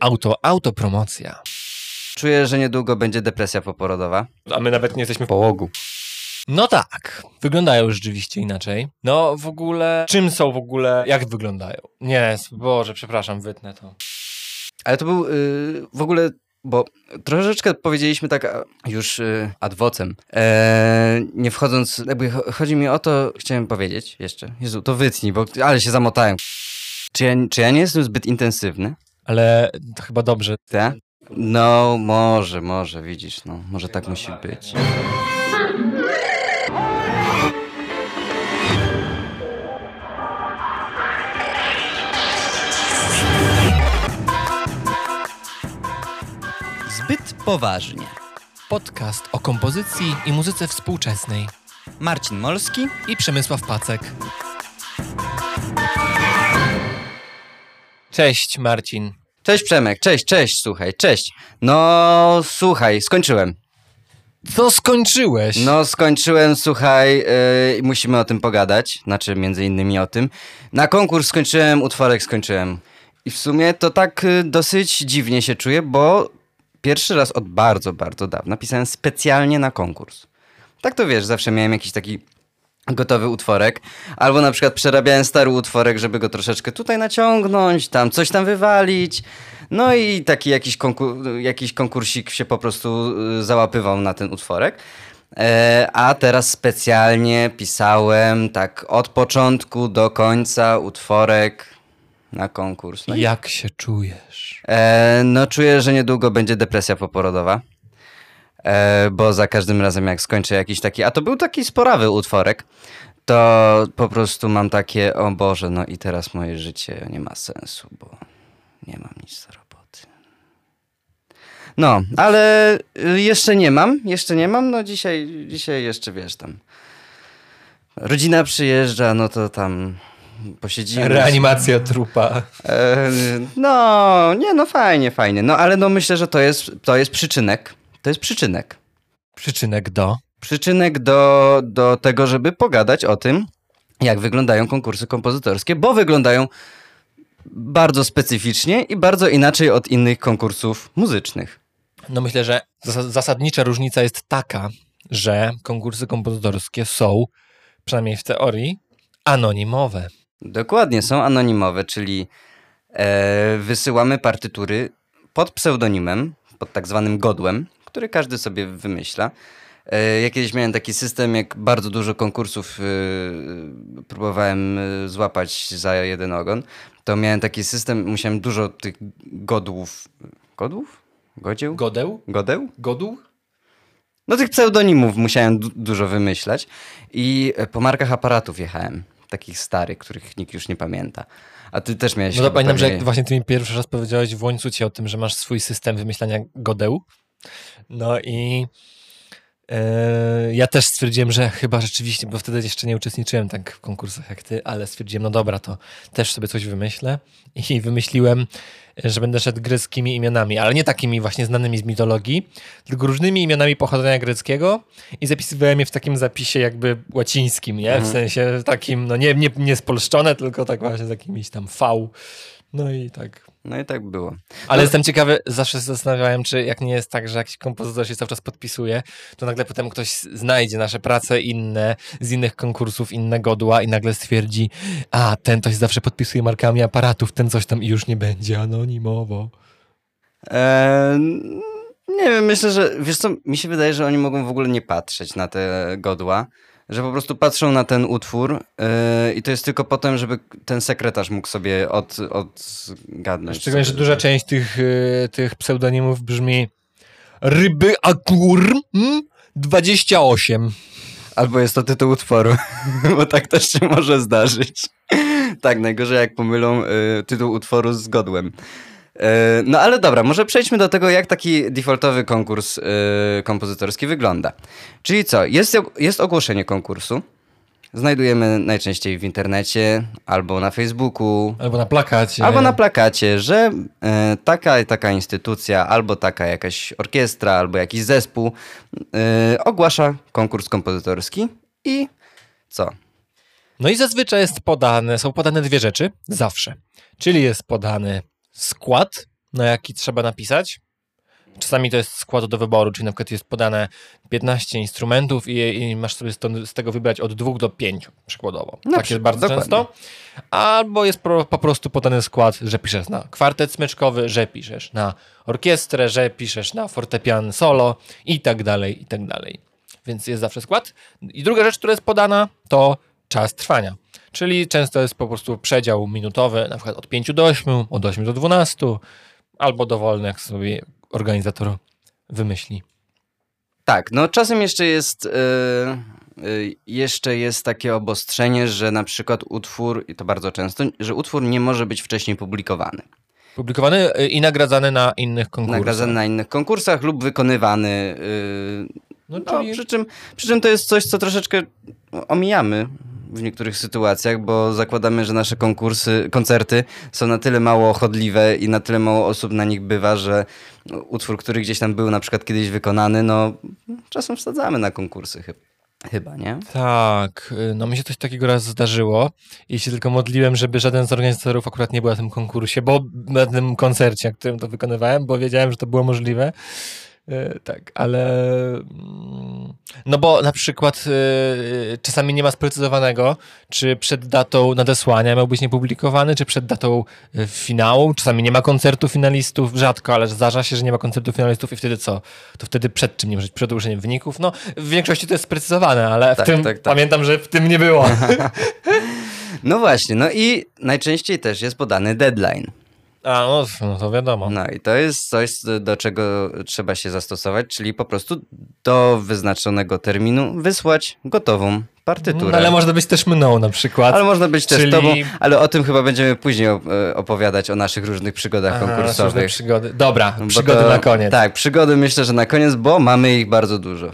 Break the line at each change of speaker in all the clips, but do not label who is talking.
Auto, autopromocja.
Czuję, że niedługo będzie depresja poporodowa.
A my nawet nie jesteśmy w połogu. No tak, wyglądają rzeczywiście inaczej. No w ogóle, czym są w ogóle, jak wyglądają? Nie, Boże, przepraszam, wytnę to.
Ale to był yy, w ogóle, bo troszeczkę powiedzieliśmy tak już yy, ad vocem. Eee, nie wchodząc, jakby cho- chodzi mi o to, chciałem powiedzieć jeszcze. Jezu, to wytnij, bo ale się zamotałem. Czy ja, czy ja nie jestem zbyt intensywny?
Ale to chyba dobrze.
Tak? No, może, może, widzisz, no, może tak musi być. Zbyt poważnie.
Podcast o kompozycji i muzyce współczesnej.
Marcin Molski.
I Przemysław Pacek. Cześć Marcin.
Cześć Przemek, cześć, cześć, słuchaj, cześć. No, słuchaj, skończyłem.
Co skończyłeś?
No, skończyłem, słuchaj, yy, musimy o tym pogadać, znaczy między innymi o tym. Na konkurs skończyłem, utworek skończyłem. I w sumie to tak y, dosyć dziwnie się czuję, bo pierwszy raz od bardzo, bardzo dawna pisałem specjalnie na konkurs. Tak to wiesz, zawsze miałem jakiś taki gotowy utworek, albo na przykład przerabiałem stary utworek, żeby go troszeczkę tutaj naciągnąć, tam coś tam wywalić. No i taki jakiś, konkur- jakiś konkursik się po prostu y, załapywał na ten utworek. E, a teraz specjalnie pisałem tak od początku do końca utworek na konkurs. No,
Jak się czujesz?
E, no czuję, że niedługo będzie depresja poporodowa. E, bo za każdym razem jak skończę jakiś taki, a to był taki sporawy utworek, to po prostu mam takie, o Boże, no i teraz moje życie nie ma sensu, bo nie mam nic do roboty. No, ale y, jeszcze nie mam, jeszcze nie mam, no dzisiaj, dzisiaj jeszcze wiesz tam. Rodzina przyjeżdża, no to tam posiedzimy.
Reanimacja trupa.
E, no, nie, no fajnie, fajnie. No ale no myślę, że to jest, to jest przyczynek. To jest przyczynek.
Przyczynek do.
Przyczynek do, do tego, żeby pogadać o tym, jak wyglądają konkursy kompozytorskie, bo wyglądają bardzo specyficznie i bardzo inaczej od innych konkursów muzycznych.
No myślę, że zas- zasadnicza różnica jest taka, że konkursy kompozytorskie są, przynajmniej w teorii, anonimowe.
Dokładnie, są anonimowe, czyli e, wysyłamy partytury pod pseudonimem, pod tak zwanym godłem, który każdy sobie wymyśla. E, ja kiedyś miałem taki system, jak bardzo dużo konkursów e, próbowałem e, złapać za jeden ogon, to miałem taki system, musiałem dużo tych godłów... Godłów? Godzieł?
Godeł?
Godeł?
Godół?
No tych pseudonimów musiałem du- dużo wymyślać i po markach aparatów jechałem, takich starych, których nikt już nie pamięta. A ty też miałeś...
No to pamiętam, że
pewnie-
jak właśnie ty mi pierwszy raz powiedziałeś w łańcucie o tym, że masz swój system wymyślania godeł. No i e, ja też stwierdziłem, że chyba rzeczywiście, bo wtedy jeszcze nie uczestniczyłem tak w konkursach jak ty, ale stwierdziłem, no dobra, to też sobie coś wymyślę. I wymyśliłem, że będę szedł greckimi imionami, ale nie takimi właśnie znanymi z mitologii, tylko różnymi imionami pochodzenia greckiego i zapisywałem je w takim zapisie jakby łacińskim, nie? W
Mhm.
sensie takim, no nie, nie, nie spolszczone, tylko tak właśnie z jakimiś tam V. No i tak.
No i tak było.
Ale
No-
jestem ciekawy, zawsze się zastanawiałem, czy jak nie jest tak, że jakiś kompozytor się cały czas podpisuje, to nagle potem ktoś znajdzie nasze prace inne, z innych konkursów, inne godła i nagle stwierdzi, a ten ktoś zawsze podpisuje markami aparatów, ten coś tam i już nie będzie anonimowo.
Eee, nie wiem, myślę, że wiesz co, mi się wydaje, że oni mogą w ogóle nie patrzeć na te godła, że po prostu patrzą na ten utwór yy, i to jest tylko potem, żeby ten sekretarz mógł sobie od, odgadnąć.
Szczególnie, że duża część tych, y, tych pseudonimów brzmi Ryby Akur mm, 28.
Albo jest to tytuł utworu, bo tak też się może zdarzyć. tak, najgorzej jak pomylą y, tytuł utworu z godłem. Y, no ale dobra, może przejdźmy do tego, jak taki defaultowy konkurs y, kompozytorski wygląda. Czyli co, jest, jest ogłoszenie konkursu, znajdujemy najczęściej w internecie, albo na Facebooku,
Albo na plakacie.
albo na plakacie, że e, taka i taka instytucja, albo taka jakaś orkiestra, albo jakiś zespół e, ogłasza konkurs kompozytorski i co?
No i zazwyczaj jest podane, są podane dwie rzeczy, zawsze. Czyli jest podany skład na jaki trzeba napisać. Czasami to jest skład do wyboru, czyli na przykład jest podane 15 instrumentów i, i masz sobie z, tego wybrać od 2 do 5 przykładowo.
Na
tak
przykład,
jest bardzo
dokładnie.
często. Albo jest pro, po prostu podany skład, że piszesz na kwartet smyczkowy, że piszesz na orkiestrę, że piszesz na fortepian solo i tak dalej, i tak dalej. Więc jest zawsze skład. I druga rzecz, która jest podana, to czas trwania. Czyli często jest po prostu przedział minutowy, na przykład od 5 do 8, od 8 do 12, albo dowolny, jak sobie organizator wymyśli.
Tak, no czasem jeszcze jest, yy, jeszcze jest takie obostrzenie, że na przykład utwór, i to bardzo często, że utwór nie może być wcześniej publikowany.
Publikowany y, i nagradzany na innych konkursach.
Nagradzany na innych konkursach lub wykonywany. Yy,
No,
no,
czyli...
przy, czym, przy czym to jest coś, co troszeczkę omijamy w niektórych sytuacjach, bo zakładamy, że nasze konkursy, koncerty są na tyle mało chodliwe i na tyle mało osób na nich bywa, że utwór, który gdzieś tam był na przykład kiedyś wykonany, no czasem wsadzamy na konkursy chyba. Chyba, nie?
Tak, no mi się coś takiego raz zdarzyło i się tylko modliłem, żeby żaden z organizatorów akurat nie był na tym konkursie, bo na tym koncercie, na którym to wykonywałem, bo wiedziałem, że to było możliwe. Y, Tak, ale mm, no bo na przykład y, czasami nie ma sprecyzowanego, czy przed datą nadesłania miał być niepublikowany, czy przed datą y, finału. Czasami nie ma koncertu finalistów, rzadko, ale zdarza się, że nie ma koncertu finalistów i wtedy co? To wtedy przed czym nie może być? Przed ogłoszeniem wyników? No, w większości to jest sprecyzowane, ale w
Tak,
tym
tak, tak.
pamiętam, że w tym nie było.
No właśnie, no i najczęściej też jest podany deadline.
A, no, no to wiadomo.
No i to jest coś, do czego trzeba się zastosować, czyli po prostu do wyznaczonego terminu wysłać gotową partyturę.
No, ale można być też mną na przykład.
Ale można być też
Czyli-
tobą, ale o tym chyba będziemy później e, opowiadać, o naszych różnych przygodach
Aha, różne
konkursowych.
przygody. Dobra, przygody
to-
na koniec.
Tak, przygody myślę, że na koniec, bo mamy ich bardzo dużo.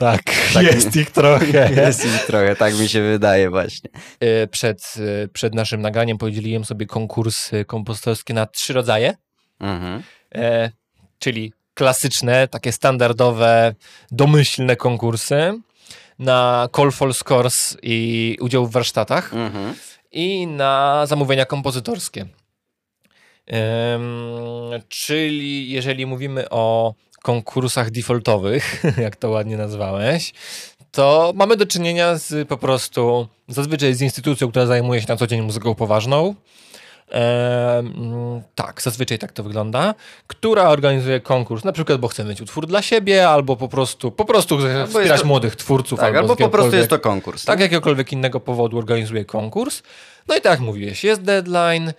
Tak, jest ich trochę.
Jest ich trochę, tak mi się wydaje właśnie.
Y, Przed, y, przed naszym nagraniem podzieliłem sobie konkursy kompostorskie na trzy rodzaje,
Mhm.
e, czyli klasyczne, takie standardowe, domyślne konkursy na call for scores i udział w warsztatach
Mhm.
i na zamówienia kompozytorskie. Em, czyli jeżeli mówimy o konkursach defaultowych, jak to ładnie nazwałeś, to mamy do czynienia z po prostu zazwyczaj z instytucją, która zajmuje się na co dzień muzyką poważną. Em, tak, zazwyczaj tak to wygląda, która organizuje konkurs, na przykład, bo chce mieć utwór dla siebie, albo po prostu, po prostu chce wspierać
to-
młodych twórców,
Tak, albo
z
po prostu jest to konkurs.
tak, jakiegokolwiek innego powodu organizuje konkurs. No i tak jak mówiłeś, jest deadline,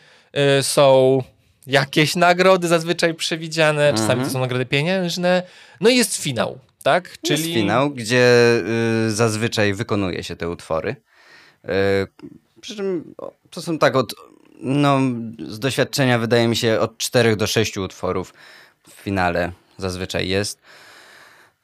y, są jakieś nagrody zazwyczaj przewidziane, czasami
Mhm.
to są nagrody pieniężne, no i jest finał, tak?
Czyli... Jest finał, gdzie y, zazwyczaj wykonuje się te utwory. Y, przy czym to są tak od, no, z doświadczenia wydaje mi się od 4 do 6 utworów w finale zazwyczaj jest.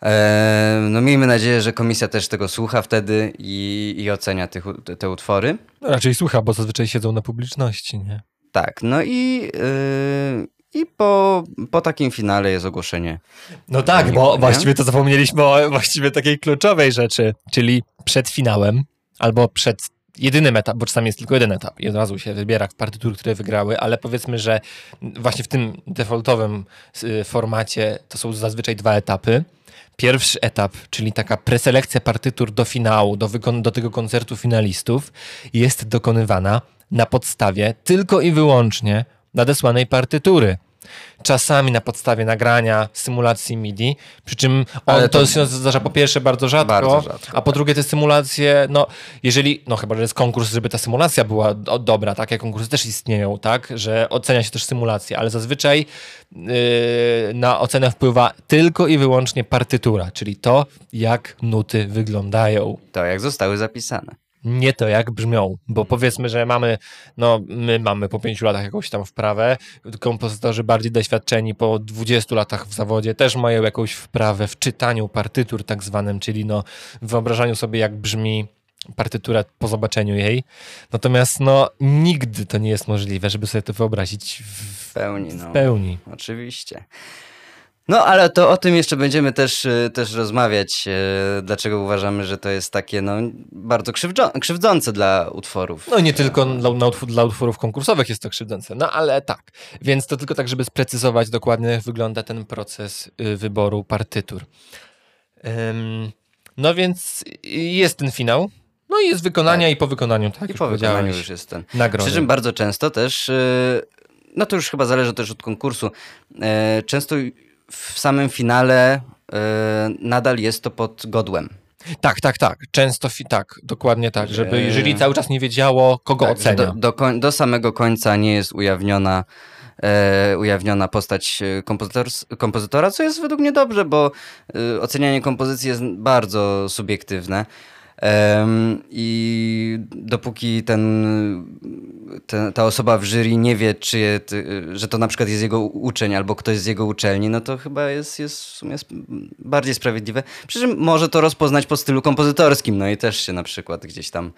E, no miejmy nadzieję, że komisja też tego słucha wtedy i, i ocenia tych, te, te utwory.
No, raczej słucha, bo zazwyczaj siedzą na publiczności, nie?
Tak, no i, y, i po, po takim finale jest ogłoszenie.
No tak, bo
nie?
właściwie to zapomnieliśmy o właściwie takiej kluczowej rzeczy, czyli przed finałem albo przed jedynym etap, bo czasami jest tylko jeden etap i od razu się wybiera partytury, które wygrały, ale powiedzmy, że właśnie w tym defaultowym y, formacie to są zazwyczaj dwa etapy. Pierwszy etap, czyli taka preselekcja partytur do finału, do, do tego koncertu finalistów, jest dokonywana na podstawie tylko i wyłącznie nadesłanej partytury. Czasami na podstawie nagrania, symulacji MIDI, przy czym on, to,
to-
się zdarza po pierwsze bardzo rzadko,
Bardzo rzadko,
a po drugie te symulacje, no jeżeli, no chyba, że jest konkurs, żeby ta symulacja była do, dobra, takie konkursy też istnieją, tak, że ocenia się też symulację, ale zazwyczaj yy, na ocenę wpływa tylko i wyłącznie partytura, czyli to, jak nuty wyglądają
To jak zostały zapisane.
Nie to, jak brzmią, bo powiedzmy, że mamy, no my mamy po pięciu latach jakąś tam wprawę, kompozytorzy bardziej doświadczeni po 20 latach w zawodzie też mają jakąś wprawę w czytaniu partytur tak zwanym, czyli no w wyobrażaniu sobie, jak brzmi partytura po zobaczeniu jej. Natomiast no nigdy to nie jest możliwe, żeby sobie to wyobrazić w,
W pełni, no.
w pełni.
Oczywiście. No, ale to o tym jeszcze będziemy też, e, też rozmawiać, e, dlaczego uważamy, że to jest takie no, bardzo krzywdzące dla utworów.
No nie tylko dla, dla utworów konkursowych jest to krzywdzące, no ale tak. Więc to tylko tak, żeby sprecyzować dokładnie, jak wygląda ten proces y, wyboru partytur. No więc jest ten finał. No i jest wykonania
Tak.
i po wykonaniu, tak?
I po wykonaniu już jest ten.
Nagrody.
Przy czym bardzo często też, no to już chyba zależy też od konkursu, e, często w samym finale e, nadal jest to pod godłem.
Tak, tak, tak. Często fi- tak, dokładnie tak, żeby
Eee.
jury cały czas nie wiedziało, kogo
Tak,
ocenia.
do, do, koń- do samego końca nie jest ujawniona, e, ujawniona postać e, kompozytora, co jest według mnie dobrze, bo e, ocenianie kompozycji jest bardzo subiektywne. I dopóki ten, ten, ta osoba w jury nie wie, czy je, że to na przykład jest jego uczeń albo ktoś z jego uczelni, no to chyba jest, jest w sumie bardziej sprawiedliwe. Przy czym może to rozpoznać po stylu kompozytorskim, no i też się na przykład gdzieś tam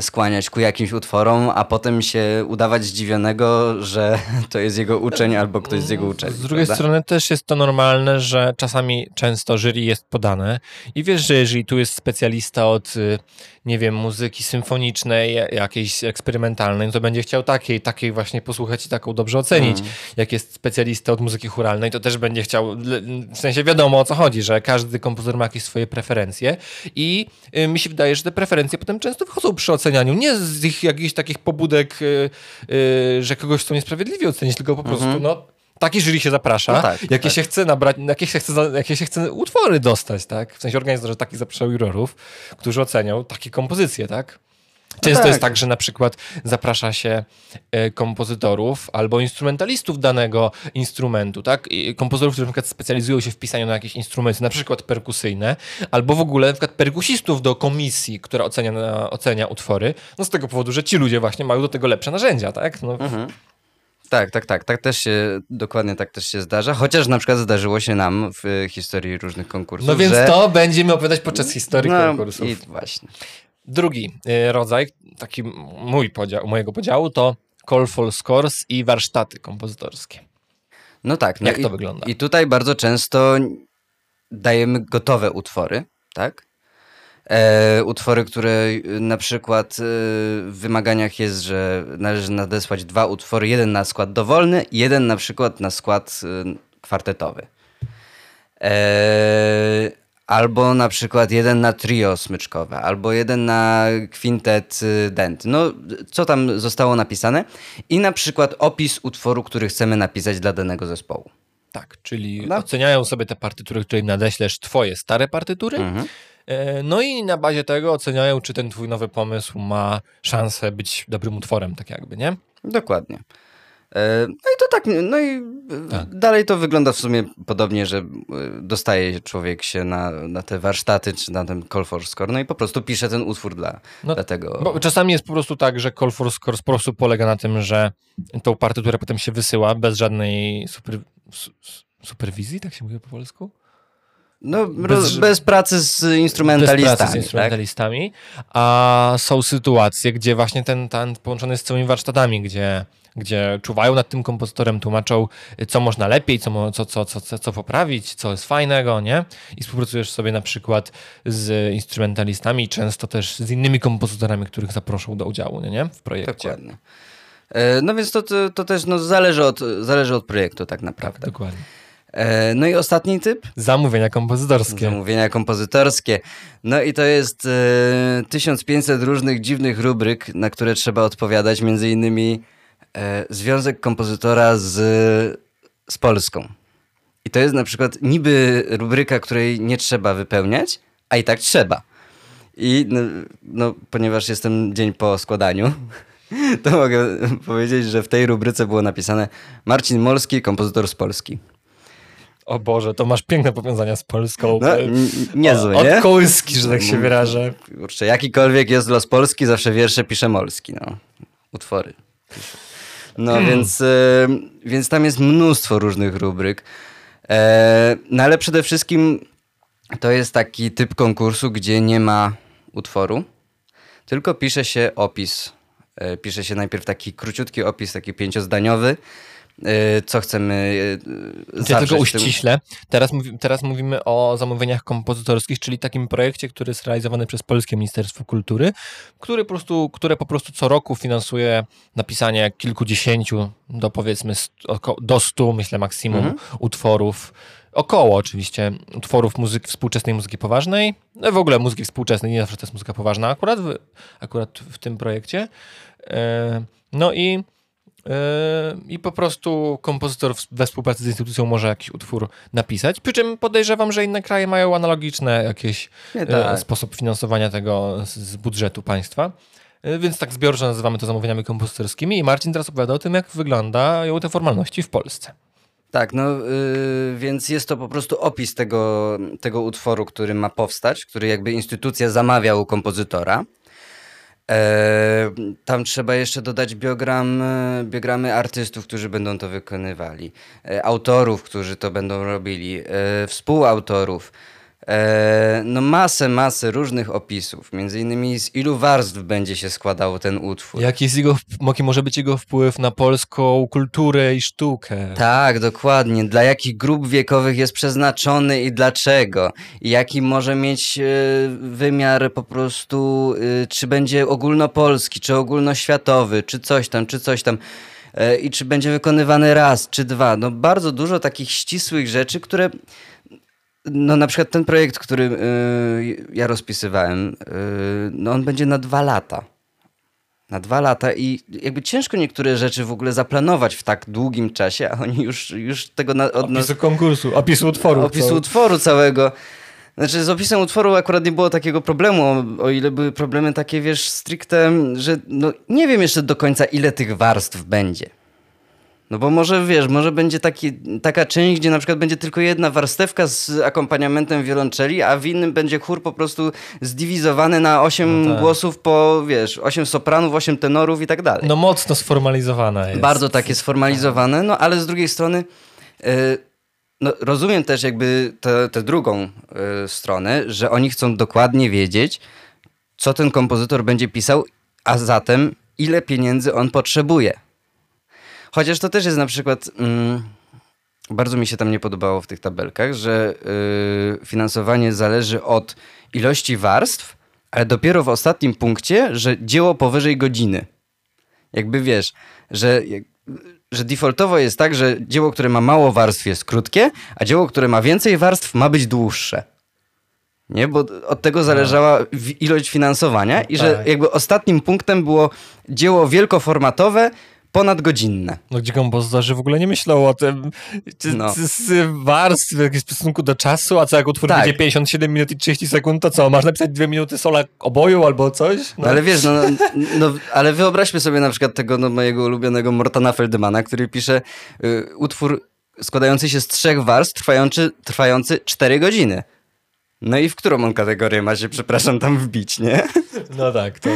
skłaniać ku jakimś utworom, a potem się udawać zdziwionego, że to jest jego uczeń albo ktoś z jego uczelni.
Z drugiej
prawda?
strony też jest to normalne, że czasami często jury jest podane i wiesz, że jeżeli tu jest specjalista od, y, nie wiem, muzyki symfonicznej, jakiejś eksperymentalnej, no to będzie chciał takiej, takiej właśnie posłuchać i taką dobrze ocenić.
Mm.
Jak jest specjalista od muzyki churalnej, to też będzie chciał, w sensie wiadomo o co chodzi, że każdy kompozytor ma jakieś swoje preferencje i y, mi się wydaje, że te preferencje potem często wychodzą przy ocenianiu, nie z ich jakichś takich pobudek, y, y, że kogoś chcą niesprawiedliwie ocenić, tylko po prostu, no, takie jury się zaprasza,
Mhm. No tak,
jakie
tak.
się chce nabrać, jakie się chce, jakie się chce utwory dostać, tak? W sensie organizatorzy takich zapraszają jurorów, którzy ocenią takie kompozycje, tak? Często
tak.
jest tak, że na przykład zaprasza się e, kompozytorów albo instrumentalistów danego instrumentu, tak? Kompozytorów, którzy na przykład specjalizują się w pisaniu na jakieś instrumenty, na przykład perkusyjne, albo w ogóle na przykład perkusistów do komisji, która ocenia, ocenia utwory, no z tego powodu, że ci ludzie właśnie mają do tego lepsze narzędzia, tak? No,
Tak, tak, tak. Tak też się, dokładnie tak też się zdarza. Chociaż na przykład zdarzyło się nam w e, historii różnych konkursów,
no więc
że...
to będziemy opowiadać podczas historii
no,
konkursów.
I właśnie.
Drugi y, rodzaj, taki mój podział, mojego podziału, to call for scores i warsztaty kompozytorskie.
No tak. No
Jak
i,
to wygląda?
I tutaj bardzo często dajemy gotowe utwory, tak? E, utwory, które y, na przykład y, w wymaganiach jest, że należy nadesłać dwa utwory, jeden na skład dowolny, jeden na przykład na skład y, kwartetowy. E, albo na przykład jeden na trio smyczkowe, albo jeden na kwintet dent. No, co tam zostało napisane? I na przykład opis utworu, który chcemy napisać dla danego zespołu.
Tak, czyli
Prawda?
oceniają sobie te partytury, które im nadeślesz, twoje stare partytury,
Mhm.
E, no i na bazie tego oceniają, czy ten twój nowy pomysł ma szansę być dobrym utworem, tak jakby, nie?
Dokładnie. E, No i to tak, no i
Tak.
dalej to wygląda w sumie podobnie, że e, dostaje człowiek się na, na te warsztaty, czy na ten call for score, no i po prostu pisze ten utwór dla,
No,
dla tego.
Bo czasami jest po prostu tak, że call for scores po prostu polega na tym, że tą partyturę potem się wysyła bez żadnej super, su, su- superwizji, tak się mówi po polsku?
No,
bez-
bez, bez pracy z
Bez
instrumentalistami.
pracy z
tak?
instrumentalistami, a są sytuacje, gdzie właśnie ten talent połączony jest z całymi warsztatami, gdzie, gdzie czuwają nad tym kompozytorem, tłumaczą, co można lepiej, co, co, co, co, co, poprawić, co jest fajnego, nie? I współpracujesz sobie na przykład z instrumentalistami, często też z innymi kompozytorami, których zaproszą do udziału, nie? nie? W projekcie.
Dokładnie. E, No więc to, to, to też no, zależy, od, zależy od projektu tak naprawdę.
Dokładnie.
E, No i ostatni typ,
Zamówienia kompozytorskie.
Zamówienia kompozytorskie. No i to jest e, 1500 różnych dziwnych rubryk, na które trzeba odpowiadać, między innymi e, związek kompozytora z, z Polską. I to jest na przykład niby rubryka, której nie trzeba wypełniać, a i tak trzeba. I no, no, ponieważ jestem dzień po składaniu, to mogę powiedzieć, że w tej rubryce było napisane Marcin Molski, kompozytor z Polski.
O Boże, to masz piękne powiązania z Polską.
No, niezłe,
Od
nie?
kołyski, że tak się wyrażę.
Kurczę, jakikolwiek jest los Polski, zawsze wiersze pisze Molski, no. Utwory. No więc, e, więc tam jest mnóstwo różnych rubryk. E, no ale przede wszystkim to jest taki typ konkursu, gdzie nie ma utworu, tylko pisze się opis. E, pisze się najpierw taki króciutki opis, taki pięciozdaniowy, y, co chcemy y,
Ja tylko
zawrzeć w tym-
uściśle. Teraz, mówi, teraz mówimy o zamówieniach kompozytorskich, czyli takim projekcie, który jest realizowany przez Polskie Ministerstwo Kultury, który po prostu, które po prostu co roku finansuje napisanie kilkudziesięciu do powiedzmy oko- do stu, myślę maksimum,
Mhm.
utworów. Około oczywiście utworów muzyki, współczesnej muzyki poważnej, no w ogóle muzyki współczesnej, nie zawsze to jest muzyka poważna, akurat w, akurat w tym projekcie. No i I po prostu kompozytor we współpracy z instytucją może jakiś utwór napisać. Przy czym podejrzewam, że inne kraje mają analogiczne jakieś
Nie,
e,
tak.
sposób finansowania tego z, budżetu państwa. E, Więc tak zbiorczo nazywamy to zamówieniami kompozytorskimi. I Marcin teraz opowiada o tym, jak wyglądają te formalności w Polsce.
Tak, no y, więc jest to po prostu opis tego, tego utworu, który ma powstać, który jakby instytucja zamawia u kompozytora. Tam trzeba jeszcze dodać biogram, e, biogramy artystów, którzy będą to wykonywali, e, autorów, którzy to będą robili, e, współautorów. E, no masę, masę różnych opisów, między innymi z ilu warstw będzie się składał ten utwór.
Jaki, jest jego, jaki może być jego wpływ na polską kulturę i sztukę?
Tak, dokładnie. Dla jakich grup wiekowych jest przeznaczony i dlaczego? I jaki może mieć e, wymiar po prostu, e, czy będzie ogólnopolski, czy ogólnoświatowy, czy coś tam, czy coś tam. I czy będzie wykonywany raz, czy dwa. No bardzo dużo takich ścisłych rzeczy, które... No na przykład ten projekt, który e, ja rozpisywałem, e, no on będzie na dwa lata. Na dwa lata i jakby ciężko niektóre rzeczy w ogóle zaplanować w tak długim czasie, a oni już, już tego na, od
Opisu konkursu, opisu utworu.
opisu utworu całego. Znaczy z opisem utworu akurat nie było takiego problemu, o, o ile były problemy takie, wiesz, stricte, że no, nie wiem jeszcze do końca ile tych warstw będzie. No bo może, wiesz, może będzie taki, taka część, gdzie na przykład będzie tylko jedna warstewka z akompaniamentem wiolonczeli, a w innym będzie chór po prostu zdywizowany na osiem
No tak.
głosów po, wiesz, osiem sopranów, osiem tenorów i tak dalej.
No mocno sformalizowana jest.
Bardzo takie sformalizowane, no ale z drugiej strony y, no, rozumiem też jakby tę drugą y, stronę, że oni chcą dokładnie wiedzieć, co ten kompozytor będzie pisał, a zatem ile pieniędzy on potrzebuje. Chociaż to też jest na przykład... Mm, bardzo mi się tam nie podobało w tych tabelkach, że y, finansowanie zależy od ilości warstw, ale dopiero w ostatnim punkcie, że dzieło powyżej godziny. Jakby wiesz, że, że defaultowo jest tak, że dzieło, które ma mało warstw jest krótkie, a dzieło, które ma więcej warstw ma być dłuższe. Nie, bo od tego zależała wi- ilość finansowania i że
tak.
jakby ostatnim punktem było dzieło wielkoformatowe, ponadgodzinne.
No gdzie kompozytorzy w ogóle nie myślą o tym, czy,
No.
z, warstw w jakimś stosunku do czasu, a co jak utwór
Tak.
będzie 57 minut i 30 sekund, to co, masz napisać dwie minuty sola oboju albo coś?
No ale wiesz, no, no, no, ale wyobraźmy sobie na przykład tego no, mojego ulubionego Mortana Feldmana, który pisze y, utwór składający się z trzech warstw, trwający, trwający 4 godziny. No i w którą on kategorię ma się, przepraszam, tam wbić, nie?
No tak, to,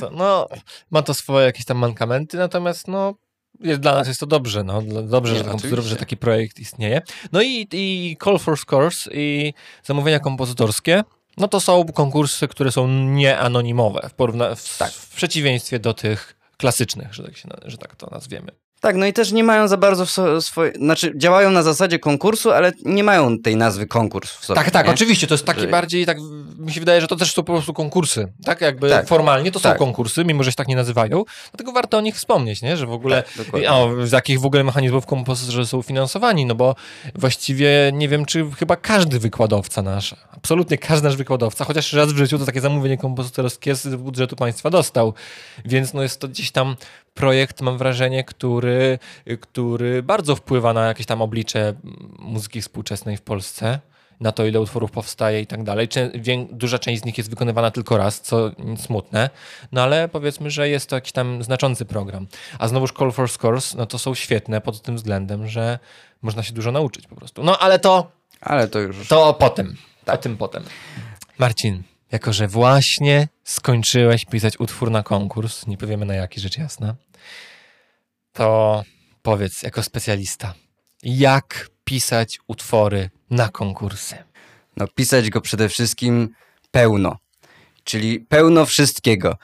to, to, no, ma to swoje jakieś tam mankamenty, natomiast no, jest, dla nas jest to dobrze, no, dobrze,
Nie,
że, kompozytorów,
oczywiście.
że taki projekt istnieje. No i, i Call for Scores i zamówienia kompozytorskie, no to są konkursy, które są nieanonimowe w, porówna- w,
Tak.
w przeciwieństwie do tych klasycznych, że tak, się, że tak to nazwiemy.
Tak, no i też nie mają za bardzo w swoje... Znaczy, działają na zasadzie konkursu, ale nie mają tej nazwy konkurs w sobie.
Tak, tak,
nie?
oczywiście, to jest taki
Że-
bardziej, tak, mi się wydaje, że to też są po prostu konkursy, tak, jakby
Tak.
formalnie to są
Tak.
konkursy, mimo że się tak nie nazywają, dlatego warto o nich wspomnieć, nie, że w ogóle,
Tak,
o, z jakich w ogóle mechanizmów kompozytorzy są finansowani, no bo właściwie nie wiem, czy chyba każdy wykładowca nasz, absolutnie każdy nasz wykładowca, chociaż raz w życiu to takie zamówienie kompozytorskie z budżetu państwa dostał, więc no jest to gdzieś tam projekt, mam wrażenie, który, który bardzo wpływa na jakieś tam oblicze muzyki współczesnej w Polsce, na to, ile utworów powstaje i tak dalej. Duża część z nich jest wykonywana tylko raz, co smutne, no ale powiedzmy, że jest to jakiś tam znaczący program. A znowuż Call for Scores, no to są świetne pod tym względem, że można się dużo nauczyć po prostu. No ale to,
Ale to już...
to potem. O tym potem. Marcin, jako że właśnie skończyłeś pisać utwór na konkurs, nie powiemy na jaki, rzecz jasna, to powiedz jako specjalista, jak pisać utwory na konkursy?
No, pisać go przede wszystkim pełno. Czyli pełno wszystkiego.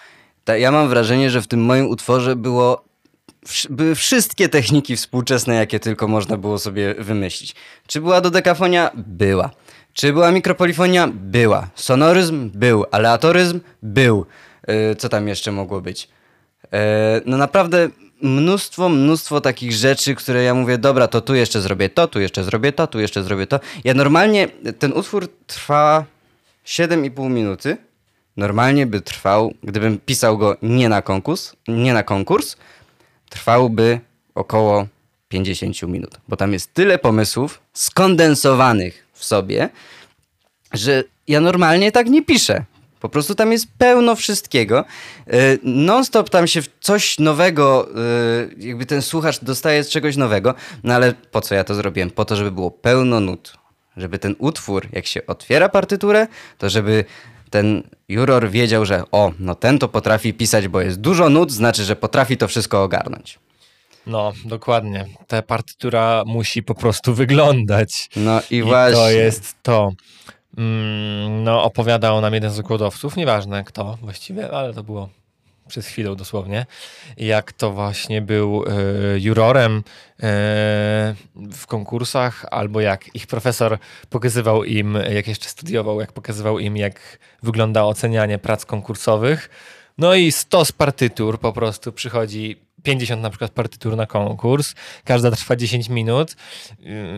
Ta, ja mam wrażenie, że w tym moim utworze było były wszystkie techniki współczesne, jakie tylko można było sobie wymyślić. Czy była dodekafonia? Była. Czy była mikropolifonia? Była. Sonoryzm? Był. Aleatoryzm? Był. Yy, co tam jeszcze mogło być? Yy, no naprawdę mnóstwo, mnóstwo takich rzeczy, które ja mówię, dobra, to tu jeszcze zrobię to, tu jeszcze zrobię to, tu jeszcze zrobię to. Ja normalnie, ten utwór trwa 7,5 minuty. Normalnie by trwał, gdybym pisał go nie na konkurs, nie na konkurs, trwałby około 50 minut, bo tam jest tyle pomysłów skondensowanych w sobie, że ja normalnie tak nie piszę. Po prostu tam jest pełno wszystkiego. Yy, Non-stop tam się coś nowego, yy, jakby ten słuchacz dostaje z czegoś nowego. No ale po co ja to zrobiłem? Po to, żeby było pełno nut. Żeby ten utwór, jak się otwiera partyturę, to żeby ten juror wiedział, że o, no ten to potrafi pisać, bo jest dużo nut, znaczy, że potrafi to wszystko ogarnąć.
No, dokładnie. Ta partytura musi po prostu wyglądać.
No i,
I
właśnie.
to jest to. Mm, no, opowiadał nam jeden z wykładowców, nieważne kto właściwie, ale to było przed chwilą dosłownie, jak to właśnie był e, jurorem e, w konkursach, albo jak ich profesor pokazywał im, jak jeszcze studiował, jak pokazywał im, jak wygląda ocenianie prac konkursowych. No i 100 z partytur po prostu przychodzi 50 na przykład partytur na konkurs, każda trwa 10 minut.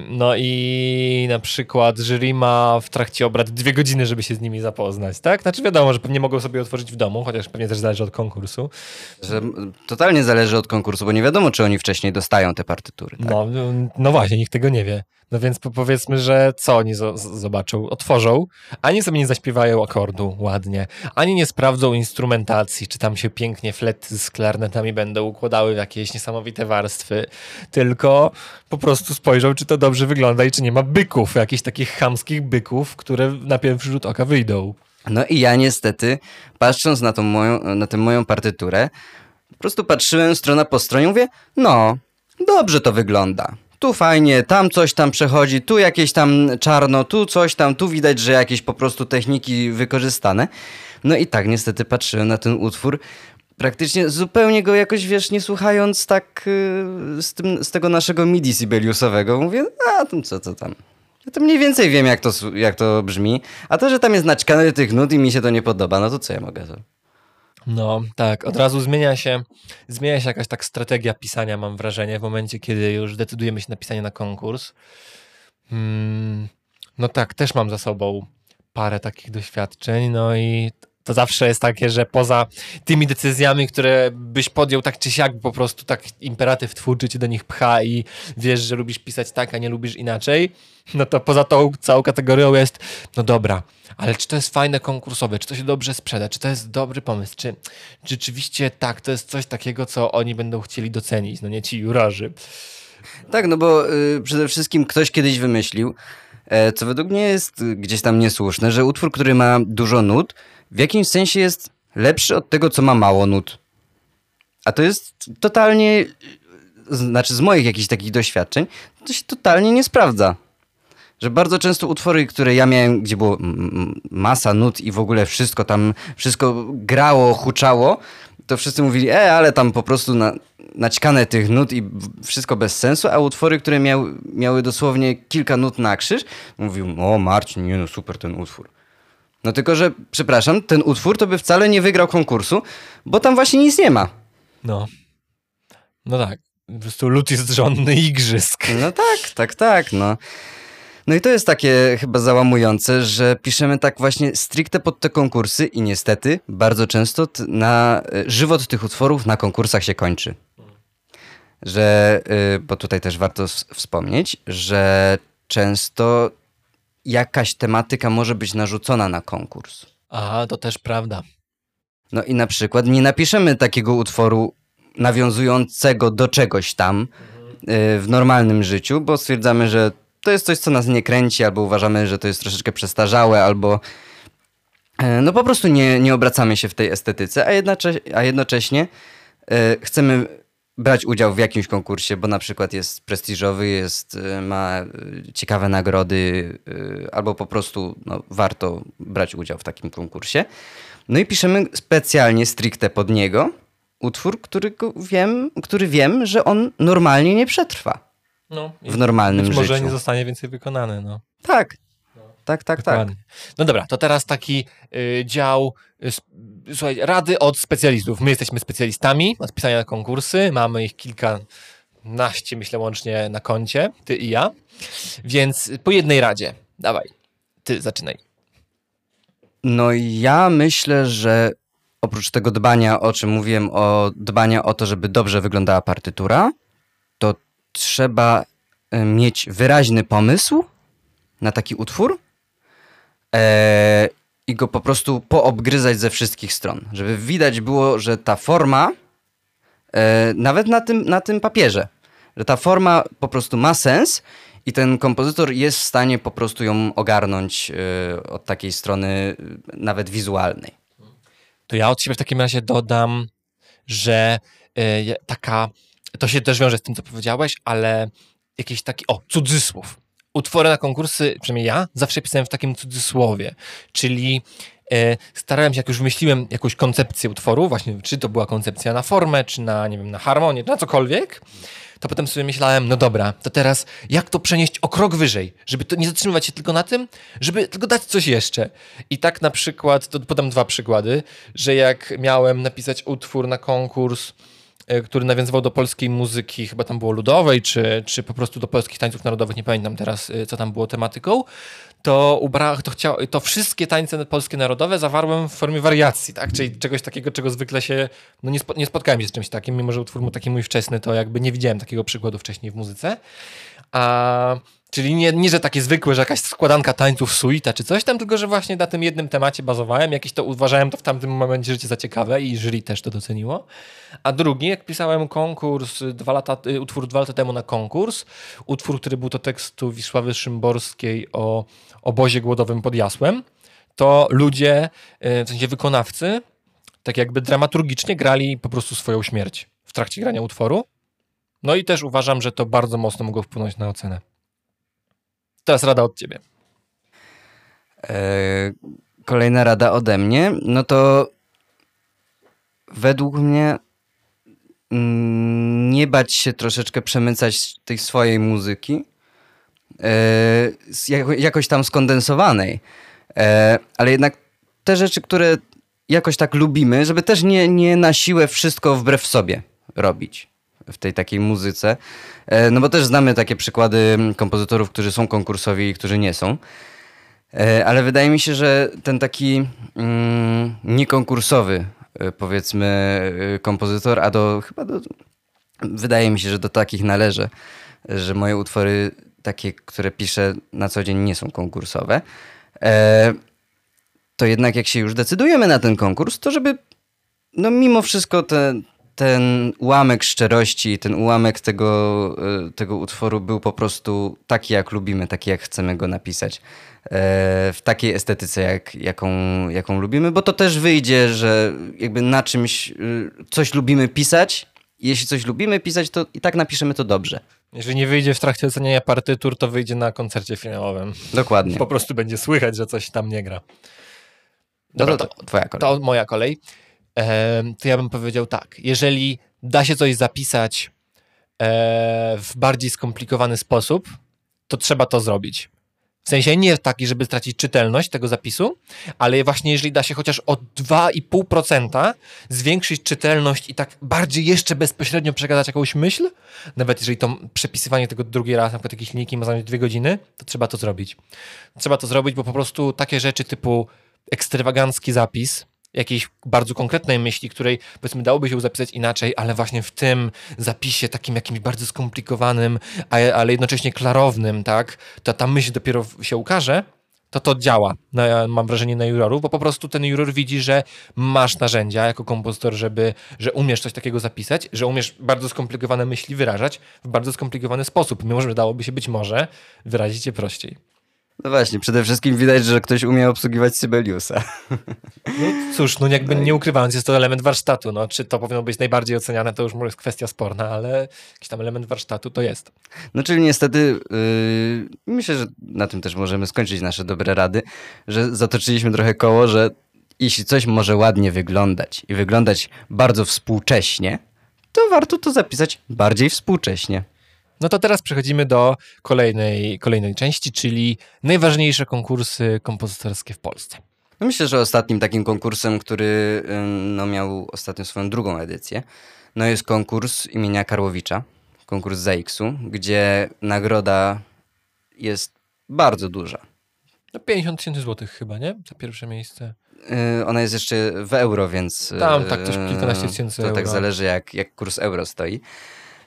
No i na przykład jury ma w trakcie obrad dwie godziny, żeby się z nimi zapoznać, tak? Znaczy wiadomo, że pewnie mogą sobie otworzyć w domu, chociaż pewnie też zależy od konkursu.
Że totalnie zależy od konkursu, bo nie wiadomo, czy oni wcześniej dostają te partytury. Tak?
No, no właśnie, nikt tego nie wie. No więc powiedzmy, że co oni zobaczą? Otworzą, ani sobie nie zaśpiewają akordu ładnie, ani nie sprawdzą instrumentacji, czy tam się pięknie flety z klarnetami będą układały w jakieś niesamowite warstwy, tylko po prostu spojrzą, czy to dobrze wygląda i czy nie ma byków, jakichś takich chamskich byków, które na pierwszy rzut oka wyjdą.
No i ja niestety, patrząc na tą moją, na tę moją partyturę, po prostu patrzyłem strona po stronie i mówię, no, dobrze to wygląda tu fajnie, tam coś tam przechodzi, tu jakieś tam czarno, tu coś tam, tu widać, że jakieś po prostu techniki wykorzystane. No i tak niestety patrzyłem na ten utwór, praktycznie zupełnie go jakoś, wiesz, nie słuchając tak yy, z, tym, z tego naszego MIDI Sibeliusowego. Mówię, a tam co to tam. Ja to mniej więcej wiem, jak to, jak to brzmi. A to, że tam jest naćkane tych nut i mi się to nie podoba, no to co ja mogę zrobić?
No tak, od razu zmienia się, zmienia się jakaś tak strategia pisania, mam wrażenie, w momencie, kiedy już decydujemy się na pisanie na konkurs. Hmm, no tak, też mam za sobą parę takich doświadczeń, no i to zawsze jest takie, że poza tymi decyzjami, które byś podjął tak czy siak, po prostu tak imperatyw twórczy cię do nich pcha i wiesz, że lubisz pisać tak, a nie lubisz inaczej, no to poza tą całą kategorią jest, no dobra, ale czy to jest fajne konkursowe, czy to się dobrze sprzeda, czy to jest dobry pomysł, czy, czy rzeczywiście tak, to jest coś takiego, co oni będą chcieli docenić, no nie ci jurorzy.
Tak, no bo y, przede wszystkim ktoś kiedyś wymyślił, e, co według mnie jest gdzieś tam niesłuszne, że utwór, który ma dużo nut, w jakimś sensie jest lepszy od tego, co ma mało nut. A to jest totalnie, znaczy z moich jakichś takich doświadczeń, to się totalnie nie sprawdza. Że bardzo często utwory, które ja miałem, gdzie było masa nut i w ogóle wszystko tam, wszystko grało, huczało, to wszyscy mówili, e, ale tam po prostu na, naćkane tych nut i wszystko bez sensu, a utwory, które miały, miały dosłownie kilka nut na krzyż, mówił, o Marcin, nie no super ten utwór. No tylko, że, przepraszam, ten utwór to by wcale nie wygrał konkursu, bo tam właśnie nic nie ma.
No. No tak. Po prostu lud jest żonny igrzysk.
No tak, tak, tak, no. No i to jest takie chyba załamujące, że piszemy tak właśnie stricte pod te konkursy i niestety bardzo często na e, żywot tych utworów na konkursach się kończy. Że, e, bo tutaj też warto wspomnieć, że często jakaś tematyka może być narzucona na konkurs.
Aha, to też prawda.
No i na przykład nie napiszemy takiego utworu nawiązującego do czegoś tam y, w normalnym życiu, bo stwierdzamy, że to jest coś, co nas nie kręci, albo uważamy, że to jest troszeczkę przestarzałe, albo y, no po prostu nie, nie obracamy się w tej estetyce, a, jednocze a jednocześnie y, chcemy brać udział w jakimś konkursie, bo na przykład jest prestiżowy, jest, y, ma y, ciekawe nagrody, y, albo po prostu no, warto brać udział w takim konkursie. No i piszemy specjalnie, stricte pod niego utwór, który wiem, który wiem, że on normalnie nie przetrwa.
No,
w normalnym
być
życiu.
może nie zostanie więcej wykonany, no.
Tak. Tak, tak, tak.
Dokładnie. No dobra, to teraz taki y, dział, y, słuchaj, rady od specjalistów. My jesteśmy specjalistami od pisania na konkursy, mamy ich kilkanaście, myślę, łącznie na koncie, ty i ja. Więc po jednej radzie, dawaj, ty zaczynaj.
No i ja myślę, że oprócz tego dbania, o czym mówiłem, o dbania o to, żeby dobrze wyglądała partytura, to trzeba e, mieć wyraźny pomysł na taki utwór e, i go po prostu poobgryzać ze wszystkich stron, żeby widać było, że ta forma, e, nawet na tym, na tym papierze, że ta forma po prostu ma sens i ten kompozytor jest w stanie po prostu ją ogarnąć e, od takiej strony e, nawet wizualnej.
To ja od siebie w takim razie dodam, że je- taka, to się też wiąże z tym, co powiedziałeś, ale jakiś taki, o, cudzysłów. Utwory na konkursy, przynajmniej ja, zawsze pisałem w takim cudzysłowie, czyli e, starałem się, jak już wymyśliłem jakąś koncepcję utworu, właśnie czy to była koncepcja na formę, czy na, nie wiem, na harmonię, czy na cokolwiek, to potem sobie myślałem, no dobra, to teraz jak to przenieść o krok wyżej, żeby to nie zatrzymywać się tylko na tym, żeby tylko dać coś jeszcze. I tak na przykład, to podam dwa przykłady, że jak miałem napisać utwór na konkurs, który nawiązywał do polskiej muzyki, chyba tam było ludowej, czy, czy po prostu do polskich tańców narodowych, nie pamiętam teraz, e, co tam było tematyką, to, ubra, to, chciał, to wszystkie tańce polskie narodowe zawarłem w formie wariacji, tak? czyli czegoś takiego, czego zwykle się, no nie, spo, nie spotkałem się z czymś takim, mimo że utwór był taki mój wczesny, to jakby nie widziałem takiego przykładu wcześniej w muzyce. A, czyli nie, nie, że takie zwykłe, że jakaś składanka tańców, suita czy coś tam, tylko że właśnie na tym jednym temacie bazowałem, jakieś to uważałem to w tamtym momencie życie za ciekawe i jury też to doceniło. A drugi, jak pisałem konkurs, dwa lata, y, utwór dwa lata temu na konkurs, utwór, który był do tekstu Wisławy Szymborskiej o obozie głodowym pod Jasłem, to ludzie, y, w sensie wykonawcy, tak jakby dramaturgicznie grali po prostu swoją śmierć w trakcie grania utworu. No i też uważam, że to bardzo mocno mogło wpłynąć na ocenę. Teraz rada od ciebie.
E, kolejna rada ode mnie, no to według mnie mm, nie bać się troszeczkę przemycać tej swojej muzyki, e, jakoś tam skondensowanej, e, ale jednak te rzeczy, które jakoś tak lubimy, żeby też nie, nie na siłę wszystko wbrew sobie robić w tej takiej muzyce. E, no bo też znamy takie przykłady kompozytorów, którzy są konkursowi i którzy nie są. E, Ale wydaje mi się, że ten taki mm, niekonkursowy, e, powiedzmy, kompozytor, a do chyba do. Wydaje mi się, że do takich należę, że moje utwory, takie, które piszę na co dzień, nie są konkursowe. To jednak, jak się już decydujemy na ten konkurs, to żeby no mimo wszystko ten, ten ułamek szczerości, ten ułamek tego, e, tego utworu był po prostu taki, jak lubimy, taki, jak chcemy go napisać. E, W takiej estetyce, jak, jaką, jaką lubimy, bo to też wyjdzie, że jakby na czymś e, coś lubimy pisać. Jeśli coś lubimy pisać, to i tak napiszemy to dobrze.
Jeżeli nie wyjdzie w trakcie oceniania partytur, to wyjdzie na koncercie finałowym.
Dokładnie.
Po prostu będzie słychać, że coś tam nie gra.
No
Dobra,
to,
to,
to twoja kolej.
to moja kolej. To ja bym powiedział tak. Jeżeli da się coś zapisać e, w bardziej skomplikowany sposób, to trzeba to zrobić. W sensie nie taki, żeby stracić czytelność tego zapisu, ale właśnie jeżeli da się chociaż o 2,5% zwiększyć czytelność i tak bardziej jeszcze bezpośrednio przekazać jakąś myśl, nawet jeżeli to przepisywanie tego drugi raz, na przykład jakieś linijki ma zająć dwie godziny, to trzeba to zrobić. Trzeba to zrobić, bo po prostu takie rzeczy typu ekstrawagancki zapis, jakiejś bardzo konkretnej myśli, której powiedzmy dałoby się zapisać inaczej, ale właśnie w tym zapisie takim jakimś bardzo skomplikowanym, ale jednocześnie klarownym, tak, to ta myśl dopiero się ukaże, to to działa, na, mam wrażenie, na jurorów, bo po prostu ten juror widzi, że masz narzędzia jako kompozytor, żeby, że umiesz coś takiego zapisać, że umiesz bardzo skomplikowane myśli wyrażać w bardzo skomplikowany sposób, mimo że dałoby się być może wyrazić je prościej.
No właśnie, przede wszystkim widać, że ktoś umie obsługiwać Sibeliusa.
No cóż, no jakby nie ukrywając, jest to element warsztatu. No, czy to powinno być najbardziej oceniane, to już może jest kwestia sporna, ale jakiś tam element warsztatu to jest.
No czyli niestety yy, myślę, że na tym też możemy skończyć nasze dobre rady, że zatoczyliśmy trochę koło, że jeśli coś może ładnie wyglądać i wyglądać bardzo współcześnie, to warto to zapisać bardziej współcześnie.
No to teraz przechodzimy do kolejnej, kolejnej części, czyli najważniejsze konkursy kompozytorskie w Polsce.
No myślę, że ostatnim takim konkursem, który no, miał ostatnio swoją drugą edycję, no jest konkurs imienia Karłowicza, konkurs ZAX-u, gdzie nagroda jest bardzo duża.
No 50 tysięcy złotych chyba, nie? Za pierwsze miejsce.
Yy, Ona jest jeszcze w euro, więc.
Tam tak, też
yy,
kilkanaście tysięcy
To tak
euro.
zależy, jak, jak kurs euro stoi.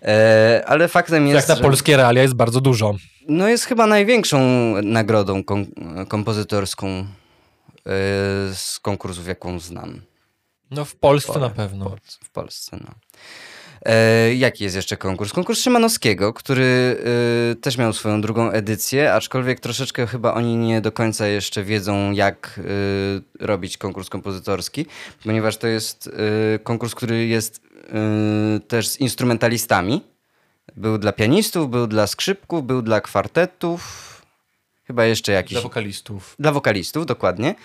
E, ale faktem jest.
Jak na
że-
polskie realia jest bardzo dużo.
No jest chyba największą nagrodą kom kompozytorską e, z konkursów, jaką znam
No w Polsce
Pol-
na pewno.
w Polsce. No. E, jaki jest jeszcze konkurs? Konkurs Szymanowskiego, który e, też miał swoją drugą edycję, aczkolwiek troszeczkę chyba oni nie do końca jeszcze wiedzą, jak e, robić konkurs kompozytorski, ponieważ to jest e, konkurs, który jest e, też z instrumentalistami. Był dla pianistów, był dla skrzypków, był dla kwartetów, chyba jeszcze jakiś.
Dla wokalistów.
Dla wokalistów, dokładnie.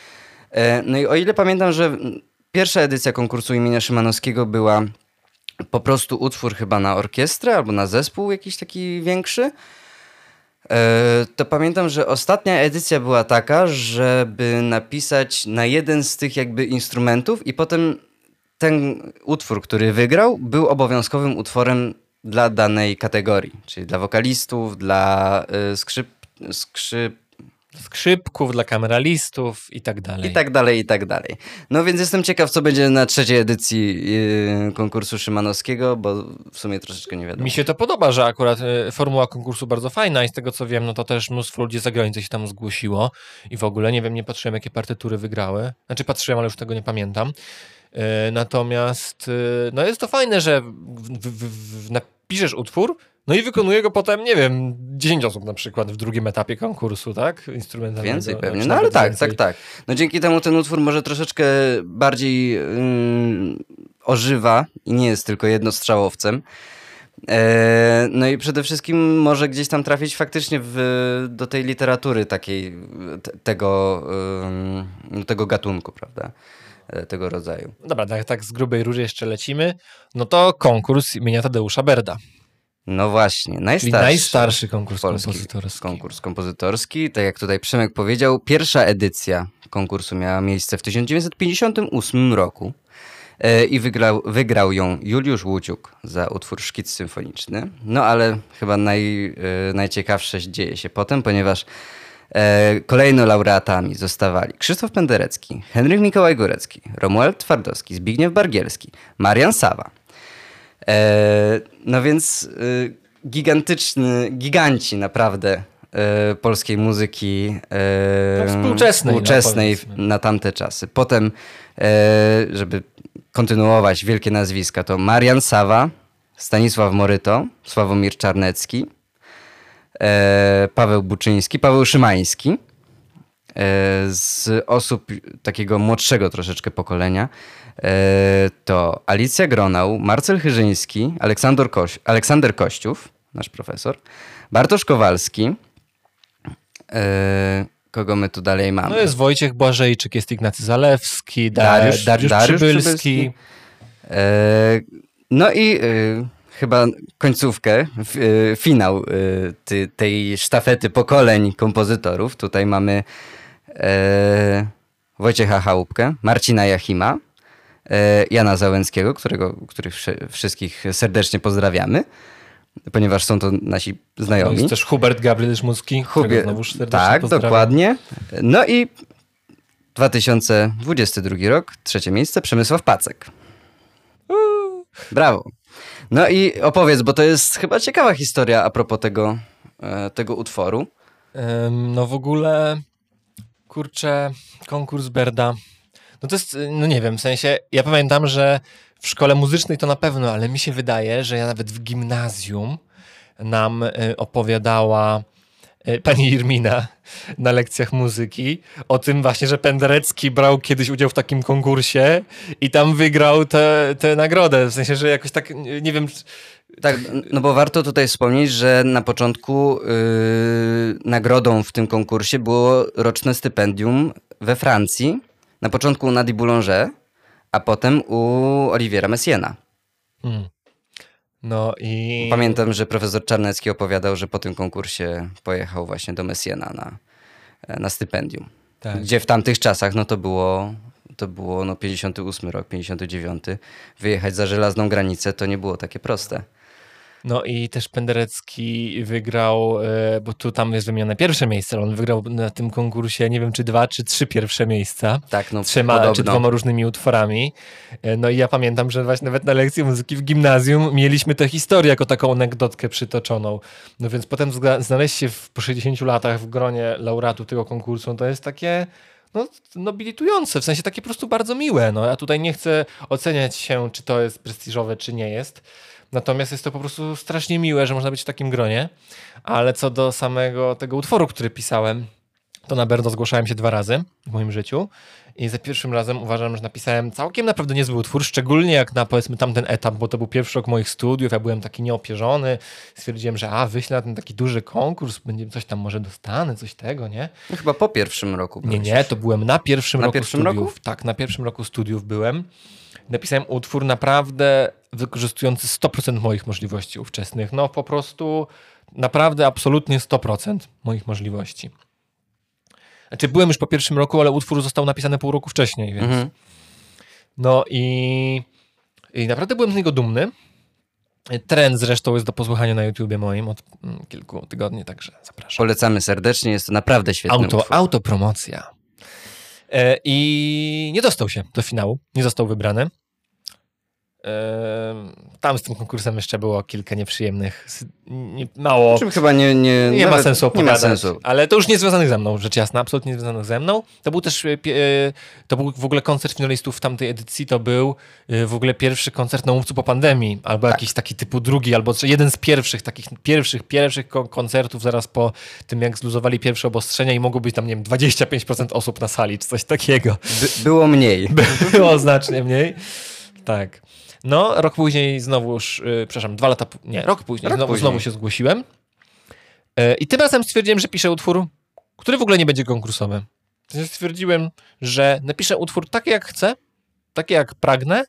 E, No i o ile pamiętam, że pierwsza edycja konkursu imienia Szymanowskiego była po prostu utwór chyba na orkiestrę albo na zespół jakiś taki większy, e, to pamiętam, że ostatnia edycja była taka, żeby napisać na jeden z tych jakby instrumentów i potem ten utwór, który wygrał, był obowiązkowym utworem dla danej kategorii, czyli dla wokalistów, dla y, skrzyp, skrzyp,
Skrzypków, dla kameralistów i tak dalej.
i tak dalej, i tak dalej. No więc jestem ciekaw, co będzie na trzeciej edycji yy, konkursu Szymanowskiego, bo w sumie troszeczkę nie wiadomo.
Mi się to podoba, że akurat e, formuła konkursu bardzo fajna i z tego co wiem, no to też mnóstwo ludzi z zagranicy się tam zgłosiło i w ogóle nie wiem, nie patrzyłem jakie partytury wygrały. Znaczy patrzyłem, ale już tego nie pamiętam. E, Natomiast e, no jest to fajne, że w, w, w, napiszesz utwór, no i wykonuje go potem, nie wiem, 10 osób na przykład w drugim etapie konkursu, tak? Instrumentalnego.
Więcej pewnie.
czy
No ale tak,
więcej.
tak, tak. No dzięki temu ten utwór może troszeczkę bardziej yy, ożywa i nie jest tylko jednostrzałowcem. E, no i przede wszystkim może gdzieś tam trafić faktycznie w, do tej literatury takiej, te, tego, ym, tego gatunku, prawda? E, Tego rodzaju.
Dobra, tak, tak z grubej rury jeszcze lecimy. No to konkurs imienia Tadeusza Berda.
No właśnie,
Czyli
najstarszy.
najstarszy konkurs
polski
kompozytorski.
konkurs kompozytorski. Tak jak tutaj Przemek powiedział, pierwsza edycja konkursu miała miejsce w 1958 roku e, i wygrał, wygrał ją Juliusz Łuciuk za utwór Szkic Symfoniczny. No ale chyba naj, e, najciekawsze dzieje się potem, ponieważ e, kolejno laureatami zostawali Krzysztof Penderecki, Henryk Mikołaj Górecki, Romuald Twardowski, Zbigniew Bargielski, Marian Sawa. E, no więc e, gigantyczny, giganci naprawdę e, polskiej muzyki
No, współczesnej, no,
współczesnej
powiedzmy.
na tamte czasy. Potem, żeby kontynuować wielkie nazwiska, to Marian Sawa, Stanisław Moryto, Sławomir Czarnecki, Paweł Buczyński, Paweł Szymański. Z osób takiego młodszego troszeczkę pokolenia to Alicja Gronał, Marcel Chyżyński, Aleksander, Koś Aleksander Kościów, nasz profesor, Bartosz Kowalski. E, Kogo my tu dalej mamy?
No jest Wojciech Błażejczyk, jest Ignacy Zalewski, Da-
Dariusz-
Dariusz,
Dariusz
Przybylski.
E, no i e, chyba końcówkę, e, finał e, tej sztafety pokoleń kompozytorów. Tutaj mamy e, Wojciecha Chałupkę, Marcina Jachima, e, Jana Załęckiego, którego, których wszy- wszystkich serdecznie pozdrawiamy, ponieważ są to nasi znajomi.
jest też Hubert Gabriel Szmucki,
Hubie,
znowu serdecznie
tak,
pozdrawiam.
dokładnie. No i 2022 rok, trzecie miejsce, Przemysław Pacek. Brawo. No i opowiedz, bo to jest chyba ciekawa historia a propos tego, e, tego utworu.
No w ogóle, kurczę, konkurs Berda. No to jest, y, no nie wiem, w sensie, ja pamiętam, że w szkole muzycznej to na pewno, ale mi się wydaje, że ja nawet w gimnazjum nam y, opowiadała y, pani Irmina na lekcjach muzyki o tym właśnie, że Penderecki brał kiedyś udział w takim konkursie i tam wygrał tę nagrodę. W sensie, że jakoś tak, nie wiem,
Tak, no bo warto tutaj wspomnieć, że na początku yy, nagrodą w tym konkursie było roczne stypendium we Francji Na początku u Nadi Boulanger, a potem u Oliviera Messiena.
Hmm. No i...
Pamiętam, że profesor Czarnecki opowiadał, że po tym konkursie pojechał właśnie do Messiena na, na stypendium. Tak. Gdzie w tamtych czasach no to było, to było no 58 rok, 59. Wyjechać za żelazną granicę to nie było takie proste.
No i też Penderecki wygrał, e, bo tu tam jest wymienione pierwsze miejsce, on wygrał na tym konkursie nie wiem czy dwa, czy trzy pierwsze miejsca.
Tak, no
Trzema
podobno.
czy dwoma różnymi utworami. E, no i ja pamiętam, że właśnie nawet na lekcji muzyki w gimnazjum mieliśmy tę historię jako taką anegdotkę przytoczoną. No więc potem znaleźć się w, po 60 latach w gronie laureatu tego konkursu, no to jest takie no, nobilitujące, w sensie takie po prostu bardzo miłe. No, ja tutaj nie chcę oceniać się, czy to jest prestiżowe, czy nie jest. Natomiast jest to po prostu strasznie miłe, że można być w takim gronie. Ale co do samego tego utworu, który pisałem, to na Berno zgłaszałem się dwa razy w moim życiu i za pierwszym razem uważam, że napisałem całkiem naprawdę niezły utwór, szczególnie jak na powiedzmy tamten etap, bo to był pierwszy rok moich studiów, ja byłem taki nieopierzony, stwierdziłem, że a, wyślę na ten taki duży konkurs, będzie coś tam może dostanę, coś tego, nie?
No chyba po pierwszym roku.
Nie, nie, to byłem na pierwszym na roku pierwszym studiów. Roku? Tak, na pierwszym roku studiów byłem. Napisałem utwór naprawdę wykorzystujący 100% moich możliwości ówczesnych. No po prostu naprawdę absolutnie 100% moich możliwości. Znaczy byłem już po pierwszym roku, ale utwór został napisany pół roku wcześniej, więc... Mhm. No i, i naprawdę byłem z niego dumny. Trend zresztą jest do posłuchania na YouTubie moim od mm, kilku tygodni, także zapraszam.
Polecamy serdecznie, jest to naprawdę świetny
Auto,
utwór.
Autopromocja. E, I nie dostał się do finału, nie został wybrany. Tam z tym konkursem jeszcze było kilka nieprzyjemnych, mało.
Czym chyba nie, nie,
nie ma sensu opowiadać. Nie ma sensu. Ale to już nie związanych ze mną, rzecz jasna, absolutnie nie związanych ze mną. To był też, e, e, to był w ogóle koncert finalistów w tamtej edycji, to był e, w ogóle pierwszy koncert na Łupcu po pandemii, albo tak. jakiś taki typu drugi, albo jeden z pierwszych, takich pierwszych, pierwszych koncertów zaraz po tym, jak zluzowali pierwsze obostrzenia i mogło być tam, nie wiem, 25% osób na sali, czy coś takiego.
By, było mniej.
było znacznie mniej. Tak. No, rok później znowu już, yy, przepraszam, dwa lata, nie, rok później, rok znowu, później. znowu się zgłosiłem. Yy, I tym razem stwierdziłem, że piszę utwór, który w ogóle nie będzie konkursowy. Stwierdziłem, że napiszę utwór taki jak chcę, taki jak pragnę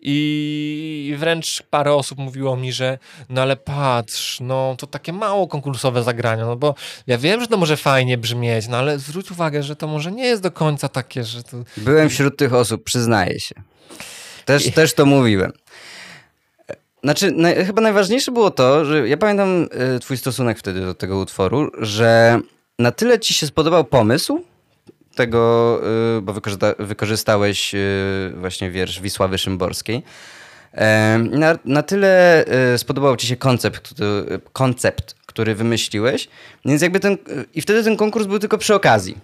i wręcz parę osób mówiło mi, że no ale patrz, no to takie mało konkursowe zagrania, no bo ja wiem, że to może fajnie brzmieć, no ale zwróć uwagę, że to może nie jest do końca takie, że to...
Byłem wśród tych osób, przyznaję się. Też, I... też to mówiłem. Znaczy, chyba najważniejsze było to, że ja pamiętam y, twój stosunek wtedy do tego utworu, że na tyle ci się spodobał pomysł tego, y, bo wykorzysta wykorzystałeś y, właśnie wiersz Wisławy Szymborskiej. Na, na tyle spodobał ci się koncept, koncept, który wymyśliłeś, więc jakby ten, i wtedy ten konkurs był tylko przy okazji.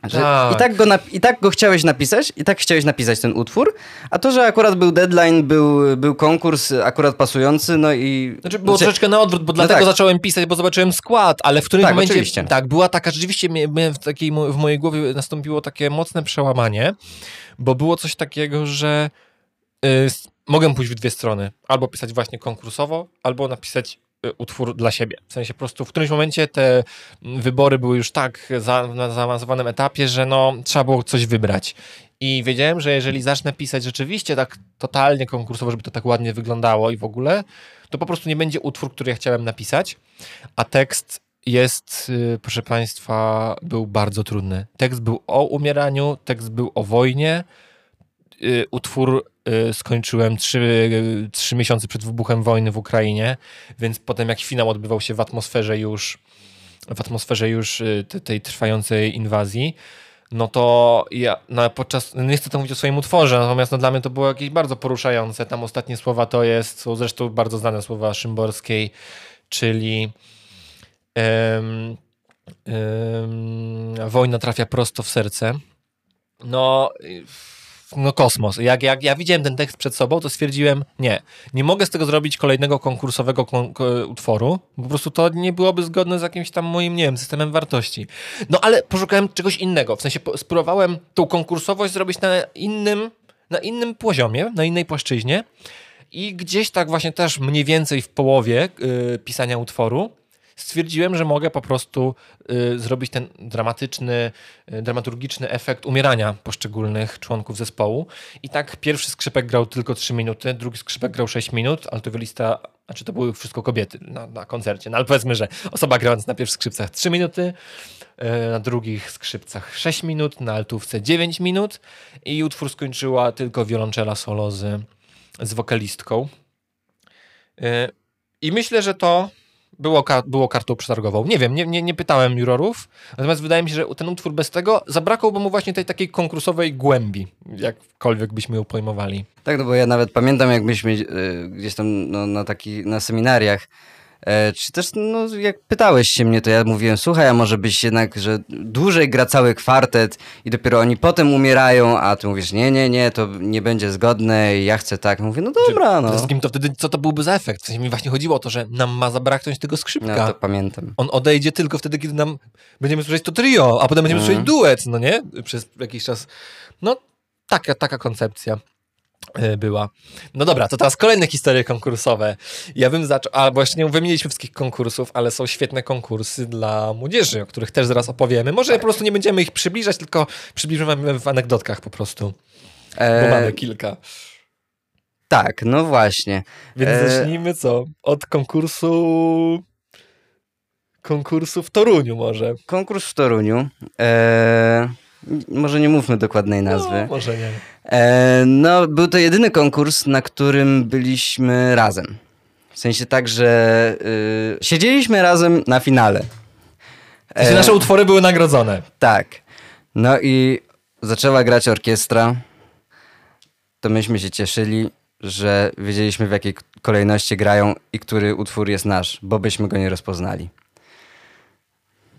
Tak. I, tak go I tak go chciałeś napisać, i tak chciałeś napisać ten utwór, a to, że akurat był deadline, był, był konkurs akurat pasujący, no i...
Znaczy było znaczy... troszeczkę na odwrót, bo no dlatego tak. zacząłem pisać, bo zobaczyłem skład, ale w którym tak, momencie... Oczywiście. Tak, była taka, rzeczywiście w, takiej, w mojej głowie nastąpiło takie mocne przełamanie, bo było coś takiego, że y, mogę pójść w dwie strony. Albo pisać właśnie konkursowo, albo napisać utwór dla siebie. W sensie po prostu w którymś momencie te wybory były już tak za, na zaawansowanym etapie, że no, trzeba było coś wybrać. I wiedziałem, że jeżeli zacznę pisać rzeczywiście tak totalnie konkursowo, żeby to tak ładnie wyglądało i w ogóle, to po prostu nie będzie utwór, który ja chciałem napisać, a tekst jest, y, proszę Państwa, był bardzo trudny. Tekst był o umieraniu, tekst był o wojnie, y, utwór Y, skończyłem trzy, trzy miesiące przed wybuchem wojny w Ukrainie, więc potem jak finał odbywał się w atmosferze już w atmosferze już y, tej trwającej inwazji, no to ja no, podczas, no nie chcę to mówić o swoim utworze, natomiast no, dla mnie to było jakieś bardzo poruszające. Tam ostatnie słowa to jest, są zresztą bardzo znane słowa Szymborskiej, czyli um, um, wojna trafia prosto w serce. No no kosmos. Jak, jak ja widziałem ten tekst przed sobą, to stwierdziłem, nie, nie mogę z tego zrobić kolejnego konkursowego kon utworu, po prostu to nie byłoby zgodne z jakimś tam moim, nie wiem, systemem wartości. No ale poszukałem czegoś innego, w sensie spróbowałem tą konkursowość zrobić na innym, na innym poziomie, na innej płaszczyźnie i gdzieś tak właśnie też mniej więcej w połowie yy, pisania utworu stwierdziłem, że mogę po prostu y, zrobić ten dramatyczny, y, dramaturgiczny efekt umierania poszczególnych członków zespołu. I tak pierwszy skrzypek grał tylko 3 minuty, drugi skrzypek grał 6 minut, altowioista, znaczy to były wszystko kobiety na, na koncercie, no ale powiedzmy, że osoba grając na pierwszych skrzypcach 3 minuty, y, na drugich skrzypcach 6 minut, na altówce 9 minut i utwór skończyła tylko wiolonczela solo z, z wokalistką. I myślę, że to było, było kartą przetargową. Nie wiem, nie, nie, nie pytałem jurorów, natomiast wydaje mi się, że ten utwór bez tego zabrakłoby mu właśnie tej takiej konkursowej głębi, jakkolwiek byśmy ją pojmowali.
Tak, no bo ja nawet pamiętam, jak myśmy y, gdzieś tam no, na, taki, na seminariach czy też, no, jak pytałeś się mnie, to ja mówiłem, słuchaj, a może byś jednak, że dłużej gra cały kwartet i dopiero oni potem umierają, a ty mówisz, nie, nie, nie, to nie będzie zgodne i ja chcę tak. Mówię, no dobra, no.
Z kim to wtedy, co to byłby za efekt? W sensie mi właśnie chodziło o to, że nam ma zabraknąć tego skrzypka.
No, to pamiętam.
On odejdzie tylko wtedy, kiedy nam będziemy słyszeć to trio, a potem będziemy mm. słyszeć duet, no nie? Przez jakiś czas. No, taka, taka koncepcja. E, była. No dobra, to teraz kolejne historie konkursowe. Ja bym zaczął, a właśnie nie wymieniliśmy wszystkich konkursów, ale są świetne konkursy dla młodzieży, o których też zaraz opowiemy. Może po prostu nie będziemy ich przybliżać, tylko przybliżymy w anegdotkach po prostu. E... Bo mamy kilka.
Tak, no właśnie.
Więc e... zacznijmy co? Od konkursu konkursu w Toruniu może.
Konkurs w Toruniu. E... Może nie mówmy dokładnej nazwy. No,
może nie.
E, no, był to jedyny konkurs, na którym byliśmy razem. W sensie tak, że y, siedzieliśmy razem na finale.
E, nasze utwory były nagrodzone.
Tak. No i zaczęła grać orkiestra. To myśmy się cieszyli, że wiedzieliśmy w jakiej kolejności grają i który utwór jest nasz, bo byśmy go nie rozpoznali.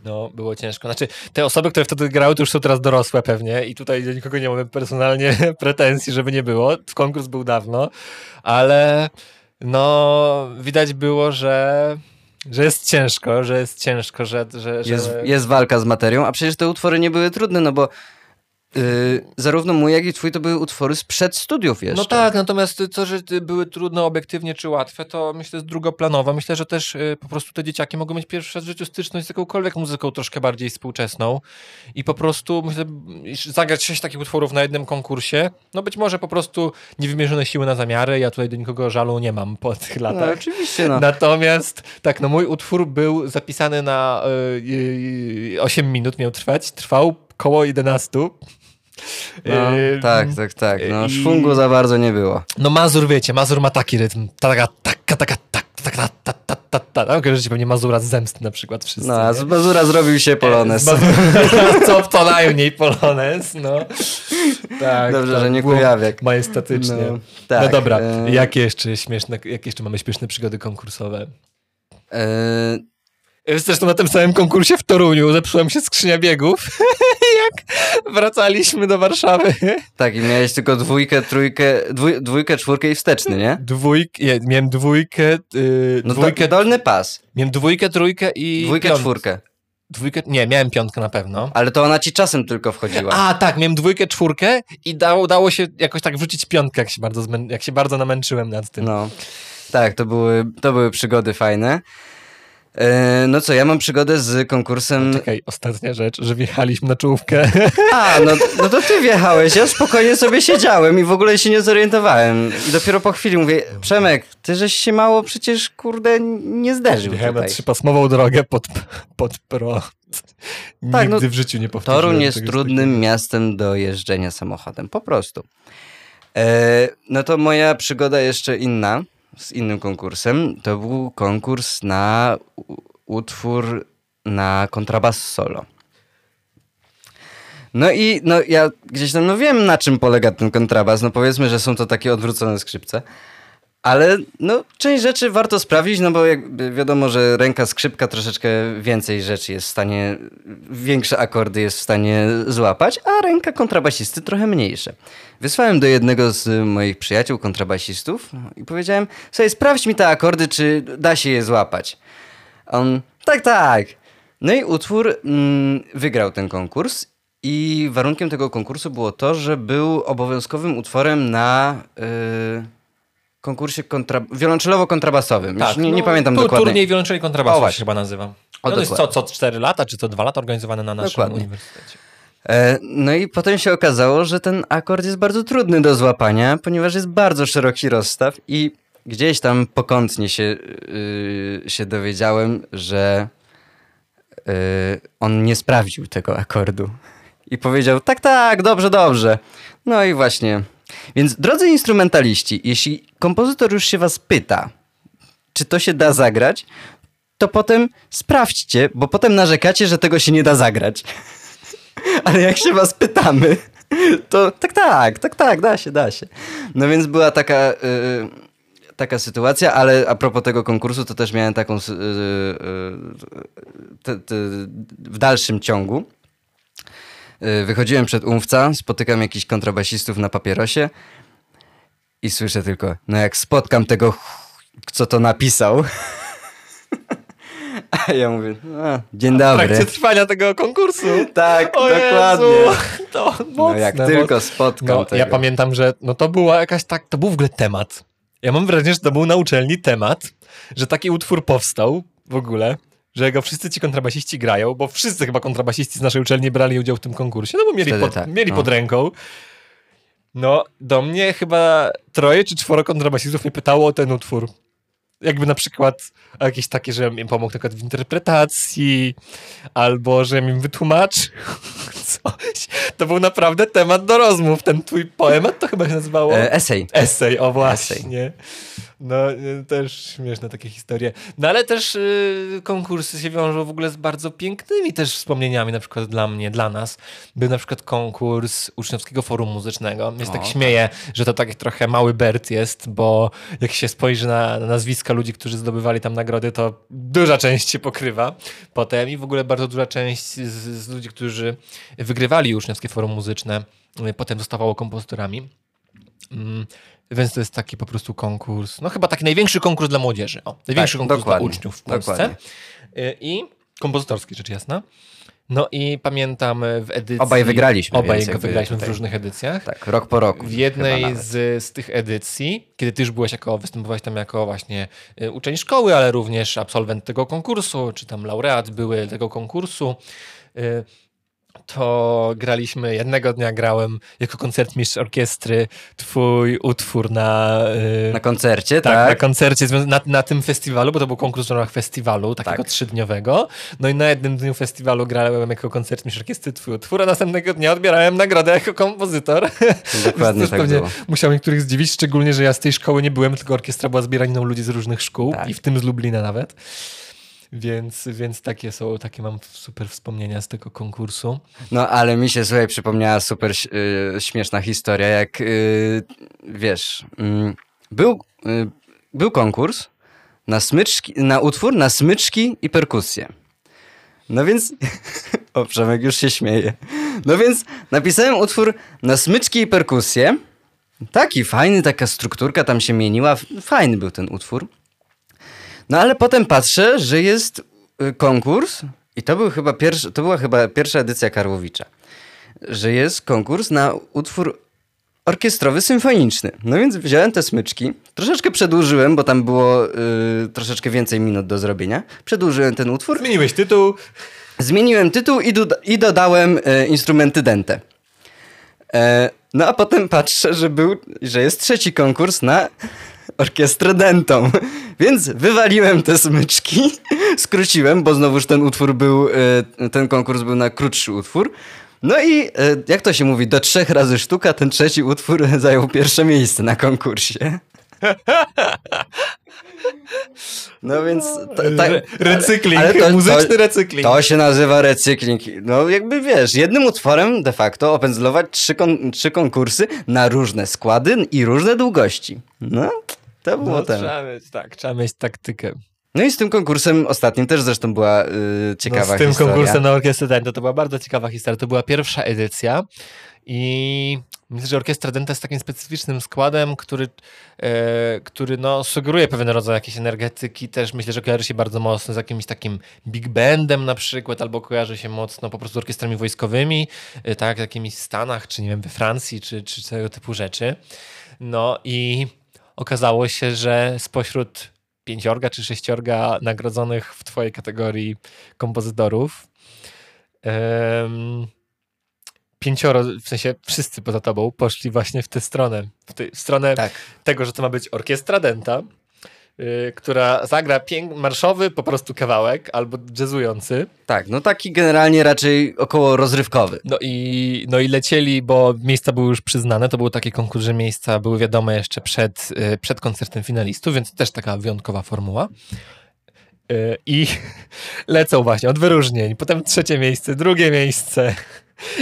No, było ciężko. Znaczy, te osoby, które wtedy grały, to już są teraz dorosłe pewnie i tutaj do nikogo nie mamy personalnie pretensji, żeby nie było. Konkurs był dawno, ale no, widać było, że że jest ciężko, że jest ciężko, że... że,
że... Jest, jest walka z materią, a przecież te utwory nie były trudne, no bo Yy, zarówno mój, jak i twój to były utwory sprzed studiów jeszcze.
No tak, natomiast to, że były trudne obiektywnie czy łatwe, to myślę jest drugoplanowo. Myślę, że też yy, po prostu te dzieciaki mogą mieć pierwszy raz w życiu styczność z jakąkolwiek muzyką troszkę bardziej współczesną i po prostu myślę, zagrać sześć takich utworów na jednym konkursie, no być może po prostu niewymierzone siły na zamiary, ja tutaj do nikogo żalu nie mam po tych latach.
No, oczywiście, no.
Natomiast tak, no mój utwór był zapisany na yy, 8 minut, miał trwać, trwał koło 11.
No, yy, tak, tak, tak. No, szwungu za bardzo nie było.
No Mazur, wiecie, Mazur ma taki rytm. Taka, taka, taka, taka, taka, ta, ta, ta, ta. No, kojarzycie pewnie Mazura z Zemsty na przykład wszyscy.
No, a z Mazura zrobił się Polones.
Co to najmniej Polones, no.
Tak, Dobrze, tak, że nie kujawiak.
Majestatycznie. No, tak, no dobra, e... jakie jeszcze śmieszne, jakie jeszcze mamy śmieszne przygody konkursowe? E... Zresztą na tym samym konkursie w Toruniu zepsuła mi się skrzynia biegów, jak wracaliśmy do Warszawy.
Tak, i miałeś tylko dwójkę, trójkę, dwój, dwójkę, czwórkę i wsteczny, nie?
Dwójkę, nie, miałem dwójkę, yy,
no
dwójkę...
dolny pas.
Miałem dwójkę, trójkę i
Dwójkę, piąt... czwórkę.
Dwójkę, nie, miałem piątkę na pewno.
Ale to ona ci czasem tylko wchodziła.
A, tak, miałem dwójkę, czwórkę i dało, dało się jakoś tak wrzucić piątkę, jak się bardzo, jak się bardzo namęczyłem nad tym.
No, tak, to były, to były przygody fajne. E, no co, ja mam przygodę z konkursem...
No czekaj, ostatnia rzecz, że wjechaliśmy na czołówkę.
A, no, no to ty wjechałeś, ja spokojnie sobie siedziałem i w ogóle się nie zorientowałem. I dopiero po chwili mówię, Przemek, ty żeś się mało przecież, kurde, nie zderzył
Wjechałem tutaj. na trzypasmową drogę pod, pod pro. Tak, Nigdy no, w życiu nie powtórzyłem.
Torun jest trudnym miastem do jeżdżenia samochodem, po prostu. E, no to moja przygoda jeszcze inna z innym konkursem. To był konkurs na utwór na kontrabas solo. No i no, ja gdzieś tam no wiem, na czym polega ten kontrabas. No powiedzmy, że są to takie odwrócone skrzypce. Ale no, część rzeczy warto sprawdzić, no bo jak wiadomo, że ręka skrzypka troszeczkę więcej rzeczy jest w stanie, większe akordy jest w stanie złapać, a ręka kontrabasisty trochę mniejsze. Wysłałem do jednego z moich przyjaciół kontrabasistów i powiedziałem, sobie sprawdź mi te akordy, czy da się je złapać. On, tak, tak. No i utwór mm, wygrał ten konkurs i warunkiem tego konkursu było to, że był obowiązkowym utworem na... Yy, konkursie kontra... wiolonczelowo-kontrabasowym.
Tak,
nie,
no,
nie pamiętam
tu,
dokładnie.
Turniej wiolonczeli
O,
kontrabasu
właśnie.
się chyba nazywa.
O,
No to jest co, co 4 lata, czy co 2 lata organizowane na naszym
Dokładnie.
uniwersytecie.
E, No i potem się okazało, że ten akord jest bardzo trudny do złapania, ponieważ jest bardzo szeroki rozstaw i gdzieś tam pokątnie się, yy, się dowiedziałem, że yy, on nie sprawdził tego akordu. I powiedział, tak, tak, dobrze, dobrze. No i właśnie. Więc drodzy instrumentaliści, jeśli kompozytor już się was pyta, czy to się da zagrać, to potem sprawdźcie, bo potem narzekacie, że tego się nie da zagrać. Ale jak się was pytamy, to tak, tak, tak, tak, da się, da się. No więc była taka, y, taka sytuacja, ale a propos tego konkursu, to też miałem taką y, y, te, te, w dalszym ciągu. Y, Wychodziłem przed umwca, spotykam jakichś kontrabasistów na papierosie i słyszę tylko, no jak spotkam tego, co to napisał. A ja mówię, dzień
W
dobry.
trakcie trwania tego konkursu.
Tak,
O
dokładnie.
Jezu, to mocne,
No jak tylko spotkam
No,
tego.
ja pamiętam, że no to była jakaś tak, to był w ogóle temat. Ja mam wrażenie, że to był na uczelni temat, że taki utwór powstał w ogóle, że go wszyscy ci kontrabasiści grają, bo wszyscy chyba kontrabasiści z naszej uczelni brali udział w tym konkursie, no bo mieli,
Wtedy
pod,
tak,
mieli
no.
pod ręką. No, do mnie chyba troje czy czworo kontrabasistów mnie pytało o ten utwór. Jakby na przykład jakieś takie, że im pomógł na przykład w interpretacji, albo że im wytłumaczył coś. To był naprawdę temat do rozmów. Ten twój poemat to chyba się nazywało?
E, esej.
Esej, o właśnie. No, y, też śmieszne takie historie. No ale też y, konkursy się wiążą w ogóle z bardzo pięknymi też wspomnieniami, na przykład dla mnie, dla nas. Był na przykład konkurs Uczniowskiego Forum Muzycznego. Jest tak
O,
śmieję, że to tak trochę mały Bert jest, bo jak się spojrzy na, na nazwiska ludzi, którzy zdobywali tam nagrody, to duża część się pokrywa potem i w ogóle bardzo duża część z, z ludzi, którzy wygrywali Uczniowskie Forum Muzyczne, y, potem zostawało kompozytorami. Więc to jest taki po prostu konkurs, no chyba taki największy konkurs dla młodzieży. O, największy konkurs
Tak, dokładnie,
dla uczniów w Polsce.
dokładnie.
Y, I kompozytorski, rzecz jasna. No i pamiętam w edycji...
Obaj wygraliśmy,
Obaj go wygraliśmy w
tutaj-
różnych edycjach.
Tak, rok po roku.
W jednej z, z tych edycji, kiedy ty już byłeś jako, występowałeś tam jako właśnie y, uczeń szkoły, ale również absolwent tego konkursu, czy tam laureat były tego konkursu, y, to graliśmy, jednego dnia grałem jako koncertmistrz orkiestry twój utwór na... y,
Na koncercie,
tak,
tak?
na koncercie, na, na tym festiwalu, bo to był konkurs w ramach festiwalu, takiego
Tak.
trzydniowego. No i na jednym dniu festiwalu grałem jako koncertmistrz orkiestry twój utwór, a następnego dnia odbierałem nagrodę jako kompozytor.
Dokładnie tak było.
musiał niektórych zdziwić, szczególnie, że ja z tej szkoły nie byłem, tylko orkiestra była zbieraniną ludzi z różnych szkół
Tak.
i w tym z Lublina nawet. Więc, więc takie są, takie mam super wspomnienia z tego konkursu.
No ale mi się, słuchaj, przypomniała super ś- y, śmieszna historia, jak y, wiesz, mm, był, y, był konkurs na smyczki, na utwór, na smyczki i perkusję. No więc, o Przemek już się śmieje. No więc napisałem utwór na smyczki i perkusję. Taki fajny, taka strukturka tam się mieniła. Fajny był ten utwór. No ale potem patrzę, że jest y, konkurs i to, był chyba pierwszy, to była chyba pierwsza edycja Karłowicza, że jest konkurs na utwór orkiestrowy symfoniczny. No więc wziąłem te smyczki, troszeczkę przedłużyłem, bo tam było y, troszeczkę więcej minut do zrobienia. Przedłużyłem ten utwór,
Zmieniłeś tytuł.
zmieniłem tytuł i, doda- i dodałem e, instrumenty dente. E, no a potem patrzę, że, był, że jest trzeci konkurs na orkiestrę dentą. Więc wywaliłem te smyczki, skróciłem, bo znowuż ten utwór był, e, ten konkurs był na krótszy utwór. No i e, jak to się mówi, do trzech razy sztuka, ten trzeci utwór zajął pierwsze miejsce na konkursie. No więc... ta- ta-
Re- recykling,
ale to-
muzyczny
to-
recykling.
To się nazywa recykling. No jakby wiesz, jednym utworem de facto opędzlować trzy, kon- trzy konkursy na różne składy i różne długości. No, to było
no,
ten.
trzeba mieć, tak, trzeba mieć taktykę.
No i z tym konkursem ostatnim też zresztą była y, ciekawa
no, z tym
historia.
konkursem na orkiestrę Dente to była bardzo ciekawa historia. To była pierwsza edycja i myślę, że orkiestra Dente jest takim specyficznym składem, który, e, który no, sugeruje pewien rodzaj jakiejś energetyki. Też myślę, że kojarzy się bardzo mocno z jakimś takim big bandem na przykład, albo kojarzy się mocno po prostu z orkiestrami wojskowymi, e, tak w jakimiś Stanach, czy nie wiem, we Francji, czy, czy tego typu rzeczy. No i okazało się, że spośród pięciorga czy sześciorga nagrodzonych w twojej kategorii kompozytorów em, pięcioro, w sensie wszyscy poza tobą, poszli właśnie w tę stronę. W, tę- stronę
Tak.
tego, że to ma być orkiestra denta, y, która zagra pięk- marszowy po prostu kawałek albo jazzujący.
Tak, no taki generalnie raczej około rozrywkowy.
No i, no i lecieli, bo miejsca były już przyznane. To był taki konkurs, że miejsca były wiadome jeszcze przed, y, przed koncertem finalistów, więc też taka wyjątkowa formuła. Y, I lecą właśnie od wyróżnień, potem trzecie miejsce, drugie miejsce.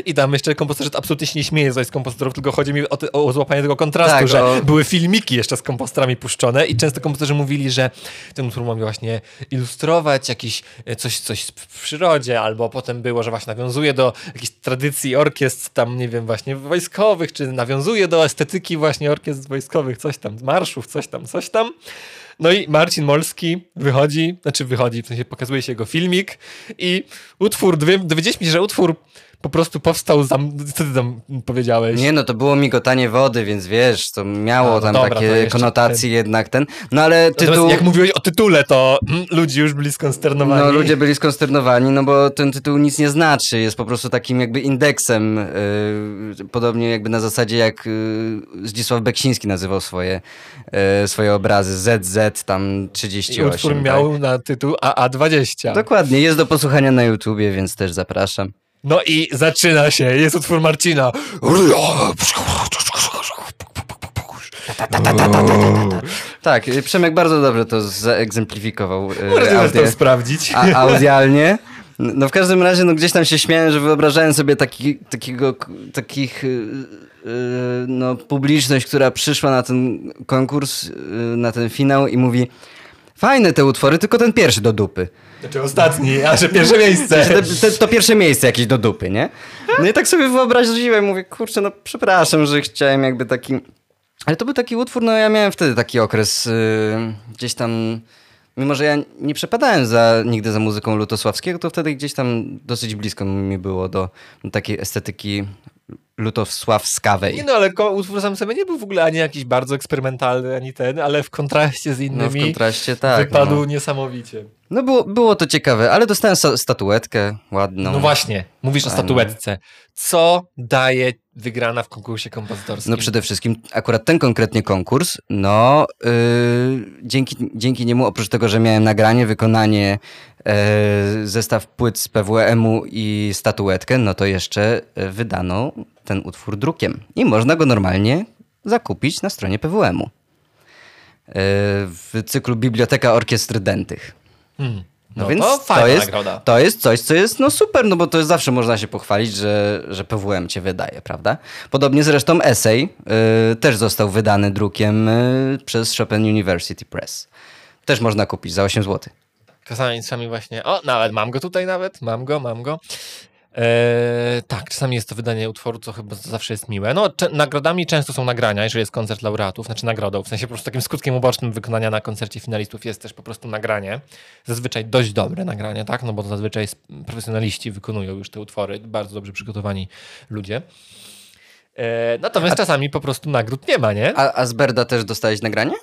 I tam jeszcze kompozytor absolutnie się nie śmieje z kompozytorów, tylko chodzi mi o, ty- o złapanie tego kontrastu,
Tak,
że
o-
były filmiki jeszcze z kompozytorami puszczone i często kompozytorzy mówili, że ten utwór ma właśnie ilustrować jakiś, e, coś, coś w przyrodzie, albo potem było, że właśnie nawiązuje do jakiejś tradycji orkiestr tam, nie wiem, właśnie wojskowych, czy nawiązuje do estetyki właśnie orkiestr wojskowych, coś tam, marszów, coś tam, coś tam. No i Marcin Molski wychodzi, znaczy wychodzi, w sensie pokazuje się jego filmik i utwór, dowie- dowiedzieliśmy się, że utwór po prostu powstał, za, co ty tam powiedziałeś?
Nie, no to było migotanie wody, więc wiesz, to miało
no
tam
dobra,
takie konotacje jednak ten. No ale
Natomiast
tytuł...
jak mówiłeś o tytule, to mm, ludzie już byli skonsternowani.
No ludzie byli skonsternowani, no bo ten tytuł nic nie znaczy, jest po prostu takim jakby indeksem, yy, podobnie jakby na zasadzie jak yy, Zdzisław Beksiński nazywał swoje, yy, swoje obrazy, ZZ tam
I
38.
utwór
tak?
miał na tytuł AA20.
Dokładnie, jest do posłuchania na YouTubie, więc też zapraszam.
No i zaczyna się, jest utwór Marcina.
Tak, yy, Przemek bardzo dobrze to zaegzemplifikował yy,
Możesz
audio-
to sprawdzić.
a, audialnie. No w każdym razie, no gdzieś tam się śmiałem, że wyobrażałem sobie taki, takiego, takich, y, y, no publiczność, która przyszła na ten konkurs, y, na ten finał i mówi fajne te utwory, tylko ten pierwszy do dupy.
Znaczy ostatni, a że pierwsze miejsce.
Te, te, to pierwsze miejsce jakieś do dupy, nie? No i tak sobie wyobraziłem, mówię, kurczę, no przepraszam, że chciałem jakby taki... Ale to był taki utwór, no ja miałem wtedy taki okres y, gdzieś tam... Mimo, że ja nie przepadałem za, nigdy za muzyką Lutosławskiego, to wtedy gdzieś tam dosyć blisko mi było do takiej estetyki lutosławskawej.
Nie no, ale utwór sam sobie nie był w ogóle ani jakiś bardzo eksperymentalny, ani ten, ale w kontraście z
No w
innymi
kontraście tak.
wypadł
No,
niesamowicie.
no było, było to ciekawe, ale dostałem sta- statuetkę ładną.
No, właśnie, mówisz o
Fajnie.
statuetce. Co daje wygrana w konkursie kompozytorskim?
No przede wszystkim akurat ten konkretnie konkurs, no yy, dzięki, dzięki niemu oprócz tego, że miałem nagranie, wykonanie, yy, zestaw płyt z PWM-u i statuetkę, no to jeszcze yy, wydano ten utwór drukiem i można go normalnie zakupić na stronie PWM-u. Yy, w cyklu Biblioteka Orkiestry Dętych.
Hmm.
No,
No,
więc
to
to, jest,
nagroda.
to jest coś, co jest no super, no bo to jest zawsze można się pochwalić, że, że PWM cię wydaje, prawda? Podobnie zresztą Essay y, też został wydany drukiem y, przez Chopin University Press. Też można kupić za 8 zł.
Czasami, czasami właśnie, o, nawet mam go tutaj nawet, mam go, mam go. Eee, tak, czasami jest to wydanie utworu, co chyba zawsze jest miłe. No, nagrodami często są nagrania, jeżeli jest koncert laureatów, znaczy nagrodą, w sensie po prostu takim skutkiem ubocznym wykonania na koncercie finalistów jest też po prostu nagranie. Zazwyczaj dość dobre nagranie, tak, no bo to zazwyczaj profesjonaliści wykonują już te utwory, bardzo dobrze przygotowani ludzie. Eee, natomiast czasami po prostu nagród nie ma, nie?
A, a z Berda też dostałeś nagranie?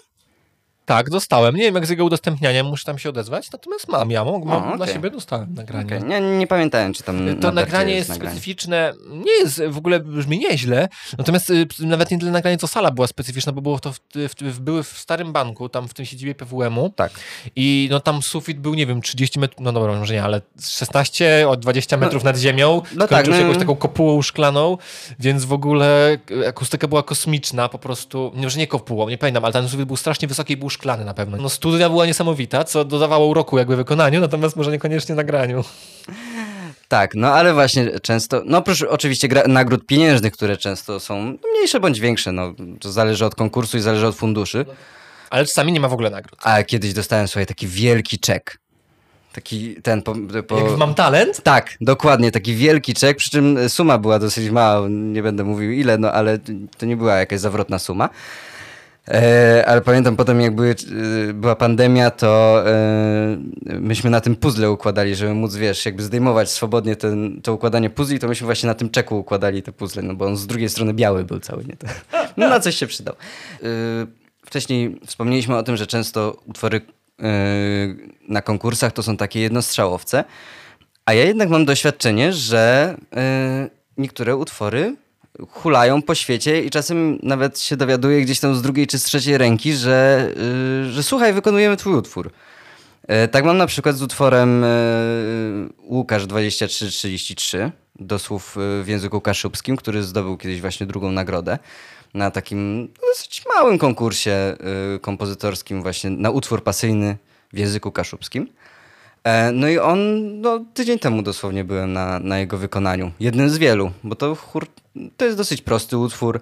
Tak, dostałem. Nie wiem, jak z jego udostępnianiem muszę tam się odezwać, natomiast mam, ja mam, mam
O,
dla siebie dostałem nagranie.
Okej, Nie, nie pamiętałem, czy tam
To nagranie jest
nagranie.
specyficzne, nie jest, w ogóle brzmi nieźle, natomiast y, nawet nie tyle nagranie, co sala była specyficzna, bo było to w, w, w, były w starym banku, tam w tym siedzibie PWM-u
Tak.
i no tam sufit był, nie wiem, 30 metrów, no dobra, może nie, ale 16 od 20 metrów nad ziemią,
no tak,
się
no-
jakąś taką kopułą szklaną, więc w ogóle y, akustyka była kosmiczna, po prostu, nie, że nie kopułą, nie pamiętam, ale ten sufit był strasznie wysoki i był szklany na pewno. No studnia była niesamowita, co dodawało uroku jakby wykonaniu, natomiast może niekoniecznie nagraniu.
Tak, no ale właśnie często, no oprócz oczywiście gra, nagród pieniężnych, które często są mniejsze bądź większe, no to zależy od konkursu i zależy od funduszy.
Ale czasami nie ma w ogóle nagród.
A kiedyś dostałem sobie taki wielki czek. Taki ten po, po...
Jak Mam Talent?
Tak, dokładnie, taki wielki czek, przy czym suma była dosyć mała, nie będę mówił ile, no ale to nie była jakaś zawrotna suma. E, ale pamiętam potem, jak były, e, była pandemia, to e, myśmy na tym puzzle układali, żeby móc, wiesz, jakby zdejmować swobodnie ten, to układanie puzli, to myśmy właśnie na tym czeku układali te puzzle, no bo on z drugiej strony biały był cały, nie? To, no na coś się przydał. E, wcześniej wspomnieliśmy o tym, że często utwory na konkursach to są takie jednostrzałowce, a ja jednak mam doświadczenie, że niektóre utwory hulają po świecie i czasem nawet się dowiaduję gdzieś tam z drugiej czy z trzeciej ręki, że, yy, że słuchaj, wykonujemy twój utwór. Yy, tak mam na przykład z utworem yy, Łukasz 2333 do słów w języku kaszubskim, który zdobył kiedyś właśnie drugą nagrodę na takim dosyć małym konkursie kompozytorskim właśnie na utwór pasyjny w języku kaszubskim. E, no i on, no, tydzień temu dosłownie byłem na, na jego wykonaniu. Jednym z wielu, bo to chór, to jest dosyć prosty utwór,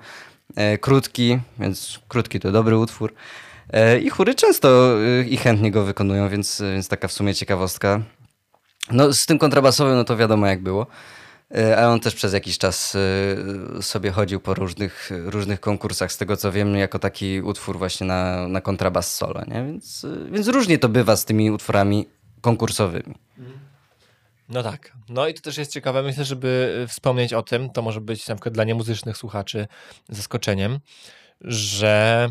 e, krótki, więc krótki to dobry utwór. E, I chóry często e, i chętnie go wykonują, więc, więc taka w sumie ciekawostka. No z tym kontrabasowym, no to wiadomo jak było. E, ale on też przez jakiś czas e, sobie chodził po różnych, różnych konkursach, z tego co wiem, jako taki utwór właśnie na, na kontrabas solo, nie? Więc, więc różnie to bywa z tymi utworami konkursowymi.
No tak. No i to też jest ciekawe. Myślę, żeby wspomnieć o tym, to może być na przykład dla niemuzycznych słuchaczy zaskoczeniem, że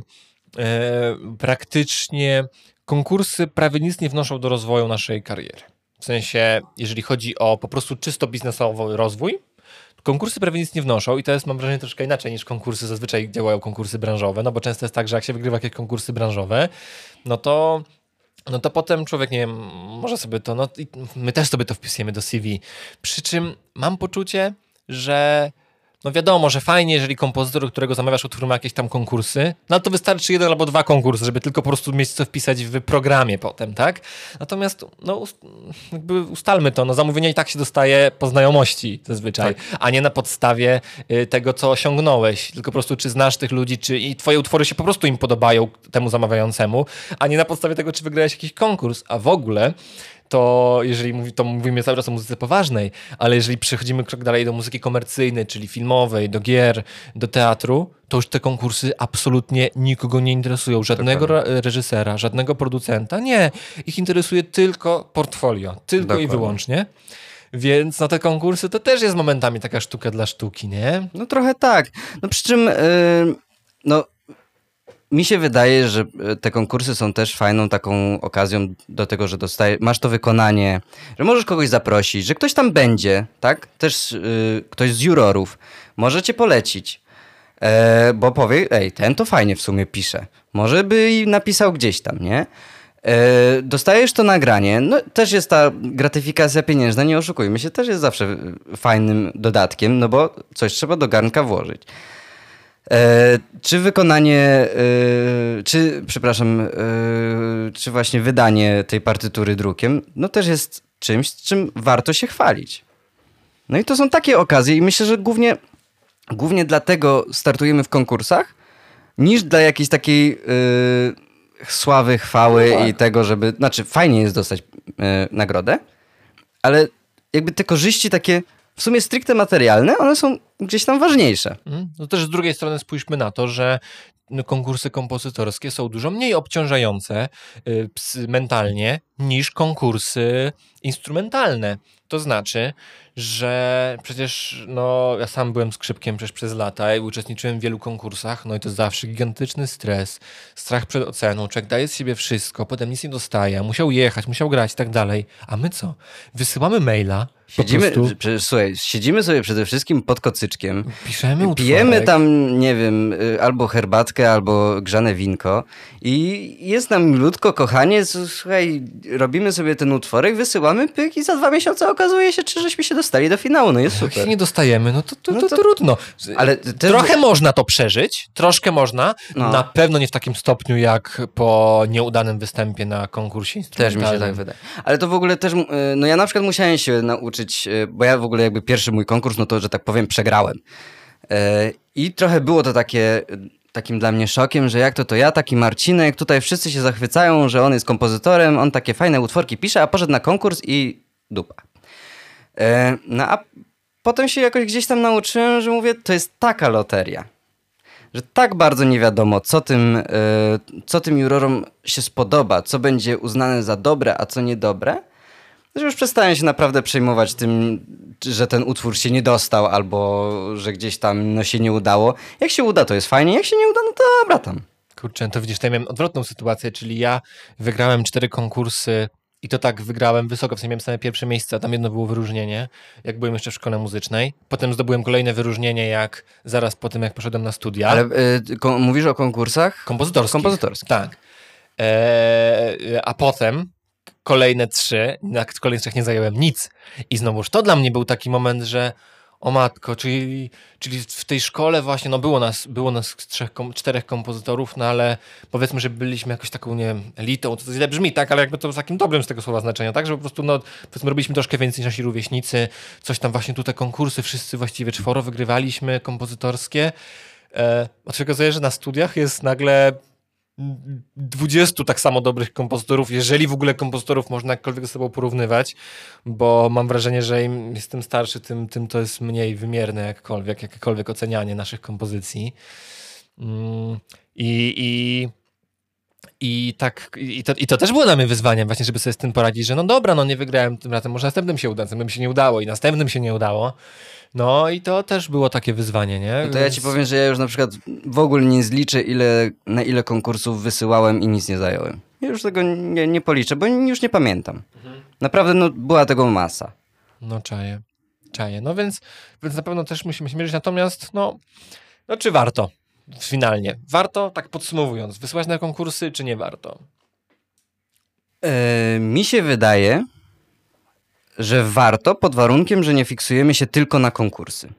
e, praktycznie konkursy prawie nic nie wnoszą do rozwoju naszej kariery. W sensie, jeżeli chodzi o po prostu czysto biznesowy rozwój, konkursy prawie nic nie wnoszą i to jest, mam wrażenie, troszkę inaczej niż konkursy, zazwyczaj działają konkursy branżowe, no bo często jest tak, że jak się wygrywa jakieś konkursy branżowe, no to no to potem człowiek, nie wiem, może sobie to, no my też sobie to wpisujemy do CV. Przy czym mam poczucie, że no wiadomo, że fajnie, jeżeli kompozytor, którego zamawiasz utwór ma jakieś tam konkursy, no to wystarczy jeden albo dwa konkursy, żeby tylko po prostu mieć co wpisać w programie potem, tak? Natomiast, no jakby ustalmy to, no zamówienie i tak się dostaje po znajomości zazwyczaj, tak. a nie na podstawie y, tego, co osiągnąłeś, tylko po prostu czy znasz tych ludzi, czy i twoje utwory się po prostu im podobają temu zamawiającemu, a nie na podstawie tego, czy wygrałeś jakiś konkurs, a w ogóle to jeżeli mówi, to mówimy cały czas o muzyce poważnej, ale jeżeli przechodzimy krok dalej do muzyki komercyjnej, czyli filmowej, do gier, do teatru, to już te konkursy absolutnie nikogo nie interesują. Żadnego Dokładnie. reżysera, żadnego producenta. Nie. Ich interesuje tylko portfolio. Tylko Dokładnie. i wyłącznie. Więc no te konkursy to też jest momentami taka sztuka dla sztuki, nie?
No trochę tak. No przy czym, yy, no mi się wydaje, że e, te konkursy są też fajną taką okazją do tego, że dostaje, masz to wykonanie, że możesz kogoś zaprosić, że ktoś tam będzie, tak? Też yy, ktoś z jurorów może cię polecić, e, bo powie, ej, ten to fajnie w sumie pisze. Może by i napisał gdzieś tam, nie? Dostajesz to nagranie, no też jest ta gratyfikacja pieniężna, nie oszukujmy się, też jest zawsze fajnym dodatkiem, no bo coś trzeba do garnka włożyć. E, czy wykonanie, e, czy, przepraszam, e, czy właśnie wydanie tej partytury drukiem, no też jest czymś, czym warto się chwalić. No i to są takie okazje i myślę, że głównie, głównie dlatego startujemy w konkursach, niż dla jakiejś takiej sławy, chwały no tak. i tego, żeby, znaczy fajnie jest dostać nagrodę, ale jakby te korzyści takie w sumie stricte materialne, one są gdzieś tam ważniejsze.
Mhm. No też z drugiej strony spójrzmy na to, że no, konkursy kompozytorskie są dużo mniej obciążające y, mentalnie niż konkursy instrumentalne. To znaczy, że przecież no, ja sam byłem skrzypkiem przecież przez lata i uczestniczyłem w wielu konkursach, no i to zawsze gigantyczny stres, strach przed oceną, człowiek daje z siebie wszystko, potem nic nie dostaje, musiał jechać, musiał grać i tak dalej. A my co? Wysyłamy maila,
Siedzimy, słuchaj, siedzimy sobie przede wszystkim pod kocyczkiem.
Piszemy utworek.
Pijemy tam, nie wiem, y, albo herbatkę, albo grzane winko i jest nam ludko, kochanie, słuchaj, robimy sobie ten utworek, wysyłamy pyk i za dwa miesiące okazuje się, czy żeśmy się dostali do finału, no jest super.
Jak się nie dostajemy, no to, to, no to, to trudno. Ale też... Trochę można to przeżyć, troszkę można, no. na pewno nie w takim stopniu jak po nieudanym występie na konkursie instrumentalnym.
Też mi się tak wydaje. Ale to w ogóle też, y, no ja na przykład musiałem się nauczyć, y, bo ja w ogóle jakby pierwszy mój konkurs, no to, że tak powiem, przegrałem. Y, I trochę było to takie takim dla mnie szokiem, że jak to to ja, taki Marcinek, tutaj wszyscy się zachwycają, że on jest kompozytorem, on takie fajne utworki pisze, a poszedł na konkurs i dupa. E, no a potem się jakoś gdzieś tam nauczyłem, że mówię, to jest taka loteria, że tak bardzo nie wiadomo, co tym, e, co tym jurorom się spodoba, co będzie uznane za dobre, a co niedobre, że już przestałem się naprawdę przejmować tym, że ten utwór się nie dostał albo że gdzieś tam no, się nie udało. Jak się uda, to jest fajnie, jak się nie uda, no to dobra tam.
Kurczę, to widzisz, ja miałem odwrotną sytuację, czyli ja wygrałem cztery konkursy i to tak wygrałem wysoko, w sensie miałem same pierwsze miejsce, a tam jedno było wyróżnienie, jak byłem jeszcze w szkole muzycznej. Potem zdobyłem kolejne wyróżnienie, jak zaraz po tym, jak poszedłem na studia.
Ale y, ko- mówisz o konkursach?
Kompozytorskich.
Kompozytorskich.
Tak. Eee, a potem kolejne trzy, na kolejnych trzech nie zająłem nic. I znowuż to dla mnie był taki moment, że o matko, czyli, czyli w tej szkole właśnie, no było nas, było nas trzech, kom, czterech kompozytorów, no ale powiedzmy, że byliśmy jakoś taką, nie wiem, elitą, to źle brzmi, tak, ale jakby to w takim dobrym z tego słowa znaczenia, tak, że po prostu, no, powiedzmy, robiliśmy troszkę więcej niż nasi rówieśnicy, coś tam właśnie tu te konkursy, wszyscy właściwie czworo wygrywaliśmy kompozytorskie, e, się okazuje, że na studiach jest nagle 20 tak samo dobrych kompozytorów, jeżeli w ogóle kompozytorów można jakkolwiek ze sobą porównywać, bo mam wrażenie, że im jestem starszy, tym, tym to jest mniej wymierne jakkolwiek, jakiekolwiek ocenianie naszych kompozycji. Mm, I, i, i tak, i to, i to też było dla mnie wyzwaniem właśnie, żeby sobie z tym poradzić, że no dobra, no nie wygrałem tym razem, może następnym się uda, następnym się nie udało i następnym się nie udało. No i to też było takie wyzwanie, nie?
No to ja ci powiem, że ja już na przykład w ogóle nie zliczę, ile, na ile konkursów wysyłałem i nic nie zająłem. Ja już tego nie, nie policzę, bo już nie pamiętam. Naprawdę no, była tego masa.
No czaję, czaję. No więc, więc na pewno też musimy się mierzyć, natomiast no, no czy warto? Finalnie. Warto, tak podsumowując, wysłać na konkursy, czy nie warto?
E, mi się wydaje, że warto pod warunkiem, że nie fiksujemy się tylko na konkursy.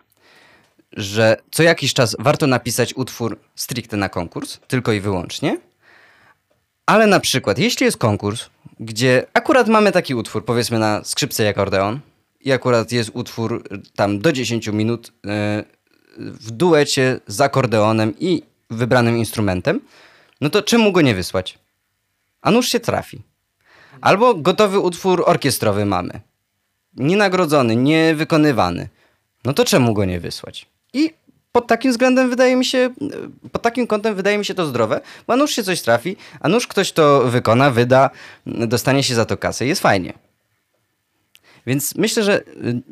Że co jakiś czas warto napisać utwór stricte na konkurs, tylko i wyłącznie. Ale na przykład, jeśli jest konkurs, gdzie akurat mamy taki utwór, powiedzmy na skrzypce i akordeon, i akurat jest utwór tam do 10 minut e, w duecie z akordeonem i wybranym instrumentem, no to czemu go nie wysłać? A nuż się trafi. Albo gotowy utwór orkiestrowy mamy. Nienagrodzony, niewykonywany. No to czemu go nie wysłać? I pod takim względem wydaje mi się, pod takim kątem wydaje mi się to zdrowe, bo a nuż się coś trafi, a nuż ktoś to wykona, wyda, dostanie się za to kasę. Jest fajnie. Więc myślę, że y,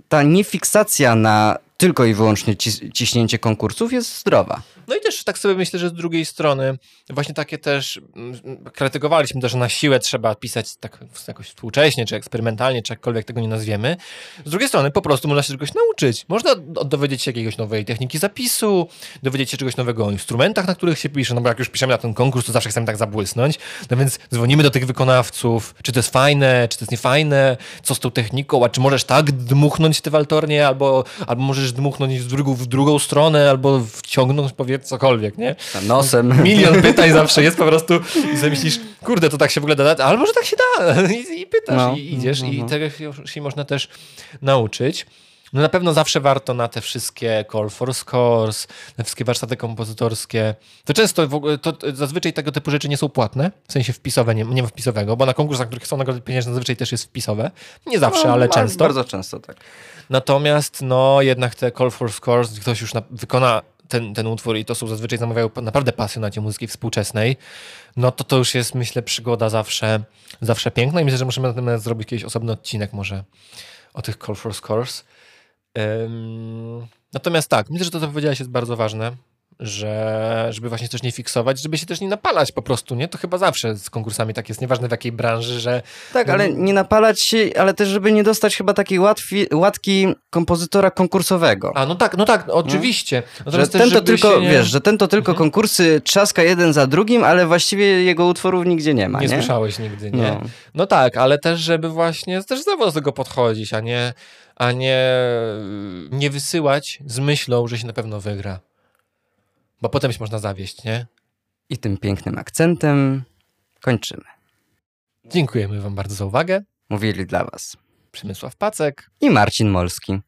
ta niefiksacja na tylko i wyłącznie cis- ciśnięcie konkursów jest zdrowa.
No i też tak sobie myślę, że z drugiej strony właśnie takie też mm, krytykowaliśmy to, że na siłę trzeba pisać tak jakoś współcześnie, czy eksperymentalnie, czy jakkolwiek tego nie nazwiemy. Z drugiej strony po prostu można się czegoś nauczyć. Można do- dowiedzieć się jakiejś nowej techniki zapisu, dowiedzieć się czegoś nowego o instrumentach, na których się pisze, no bo jak już piszemy na ten konkurs, to zawsze chcemy tak zabłysnąć. No więc dzwonimy do tych wykonawców, czy to jest fajne, czy to jest niefajne, co z tą techniką, a czy możesz tak dmuchnąć te waltornie, albo, albo możesz dmuchnąć w drugą, w drugą stronę, albo wciągnąć powiedz cokolwiek, nie?
Nosem.
Milion pytań zawsze jest po prostu i sobie myślisz, kurde, to tak się w ogóle da, albo że tak się da i, i pytasz
No,
i idziesz i
no.
tego się, można też nauczyć. No na pewno zawsze warto na te wszystkie call for scores, na wszystkie warsztaty kompozytorskie. To często w ogóle, to zazwyczaj tego typu rzeczy nie są płatne, w sensie wpisowe, nie, nie ma wpisowego, bo na konkursach, których są nagrody pieniężne, zazwyczaj też jest wpisowe. Nie zawsze,
No,
ale często.
Bardzo często, tak.
Natomiast no jednak te call for scores, ktoś już na, wykona ten, ten utwór i to są zazwyczaj zamawiają naprawdę pasjonaci muzyki współczesnej, no to to już jest myślę przygoda zawsze, zawsze piękna i myślę, że możemy na tym zrobić kiedyś osobny odcinek może o tych call for scores. Ym, natomiast tak, myślę, że to, co powiedziałeś jest bardzo ważne, że żeby właśnie też nie fiksować, żeby się też nie napalać po prostu, nie? To chyba zawsze z konkursami tak jest, nieważne w jakiej branży, że
Tak, ale nie napalać się, ale też, żeby nie dostać chyba takiej łatwi, łatki kompozytora konkursowego.
a no tak, no tak, oczywiście.
że
Natomiast też,
ten to tylko,
nie...
wiesz, że ten to tylko konkursy trzaska jeden za drugim, ale właściwie jego utworów nigdzie nie ma,
nie,
nie?
słyszałeś nigdy, nie?
No.
No. tak, ale też, żeby właśnie też zdrowo do tego podchodzić, a nie, a nie, nie wysyłać z myślą, że się na pewno wygra. Bo potem się można zawieść, nie?
I tym pięknym akcentem kończymy.
Dziękujemy wam bardzo za uwagę.
Mówili dla was
Przemysław Pacek.
i Marcin Molski.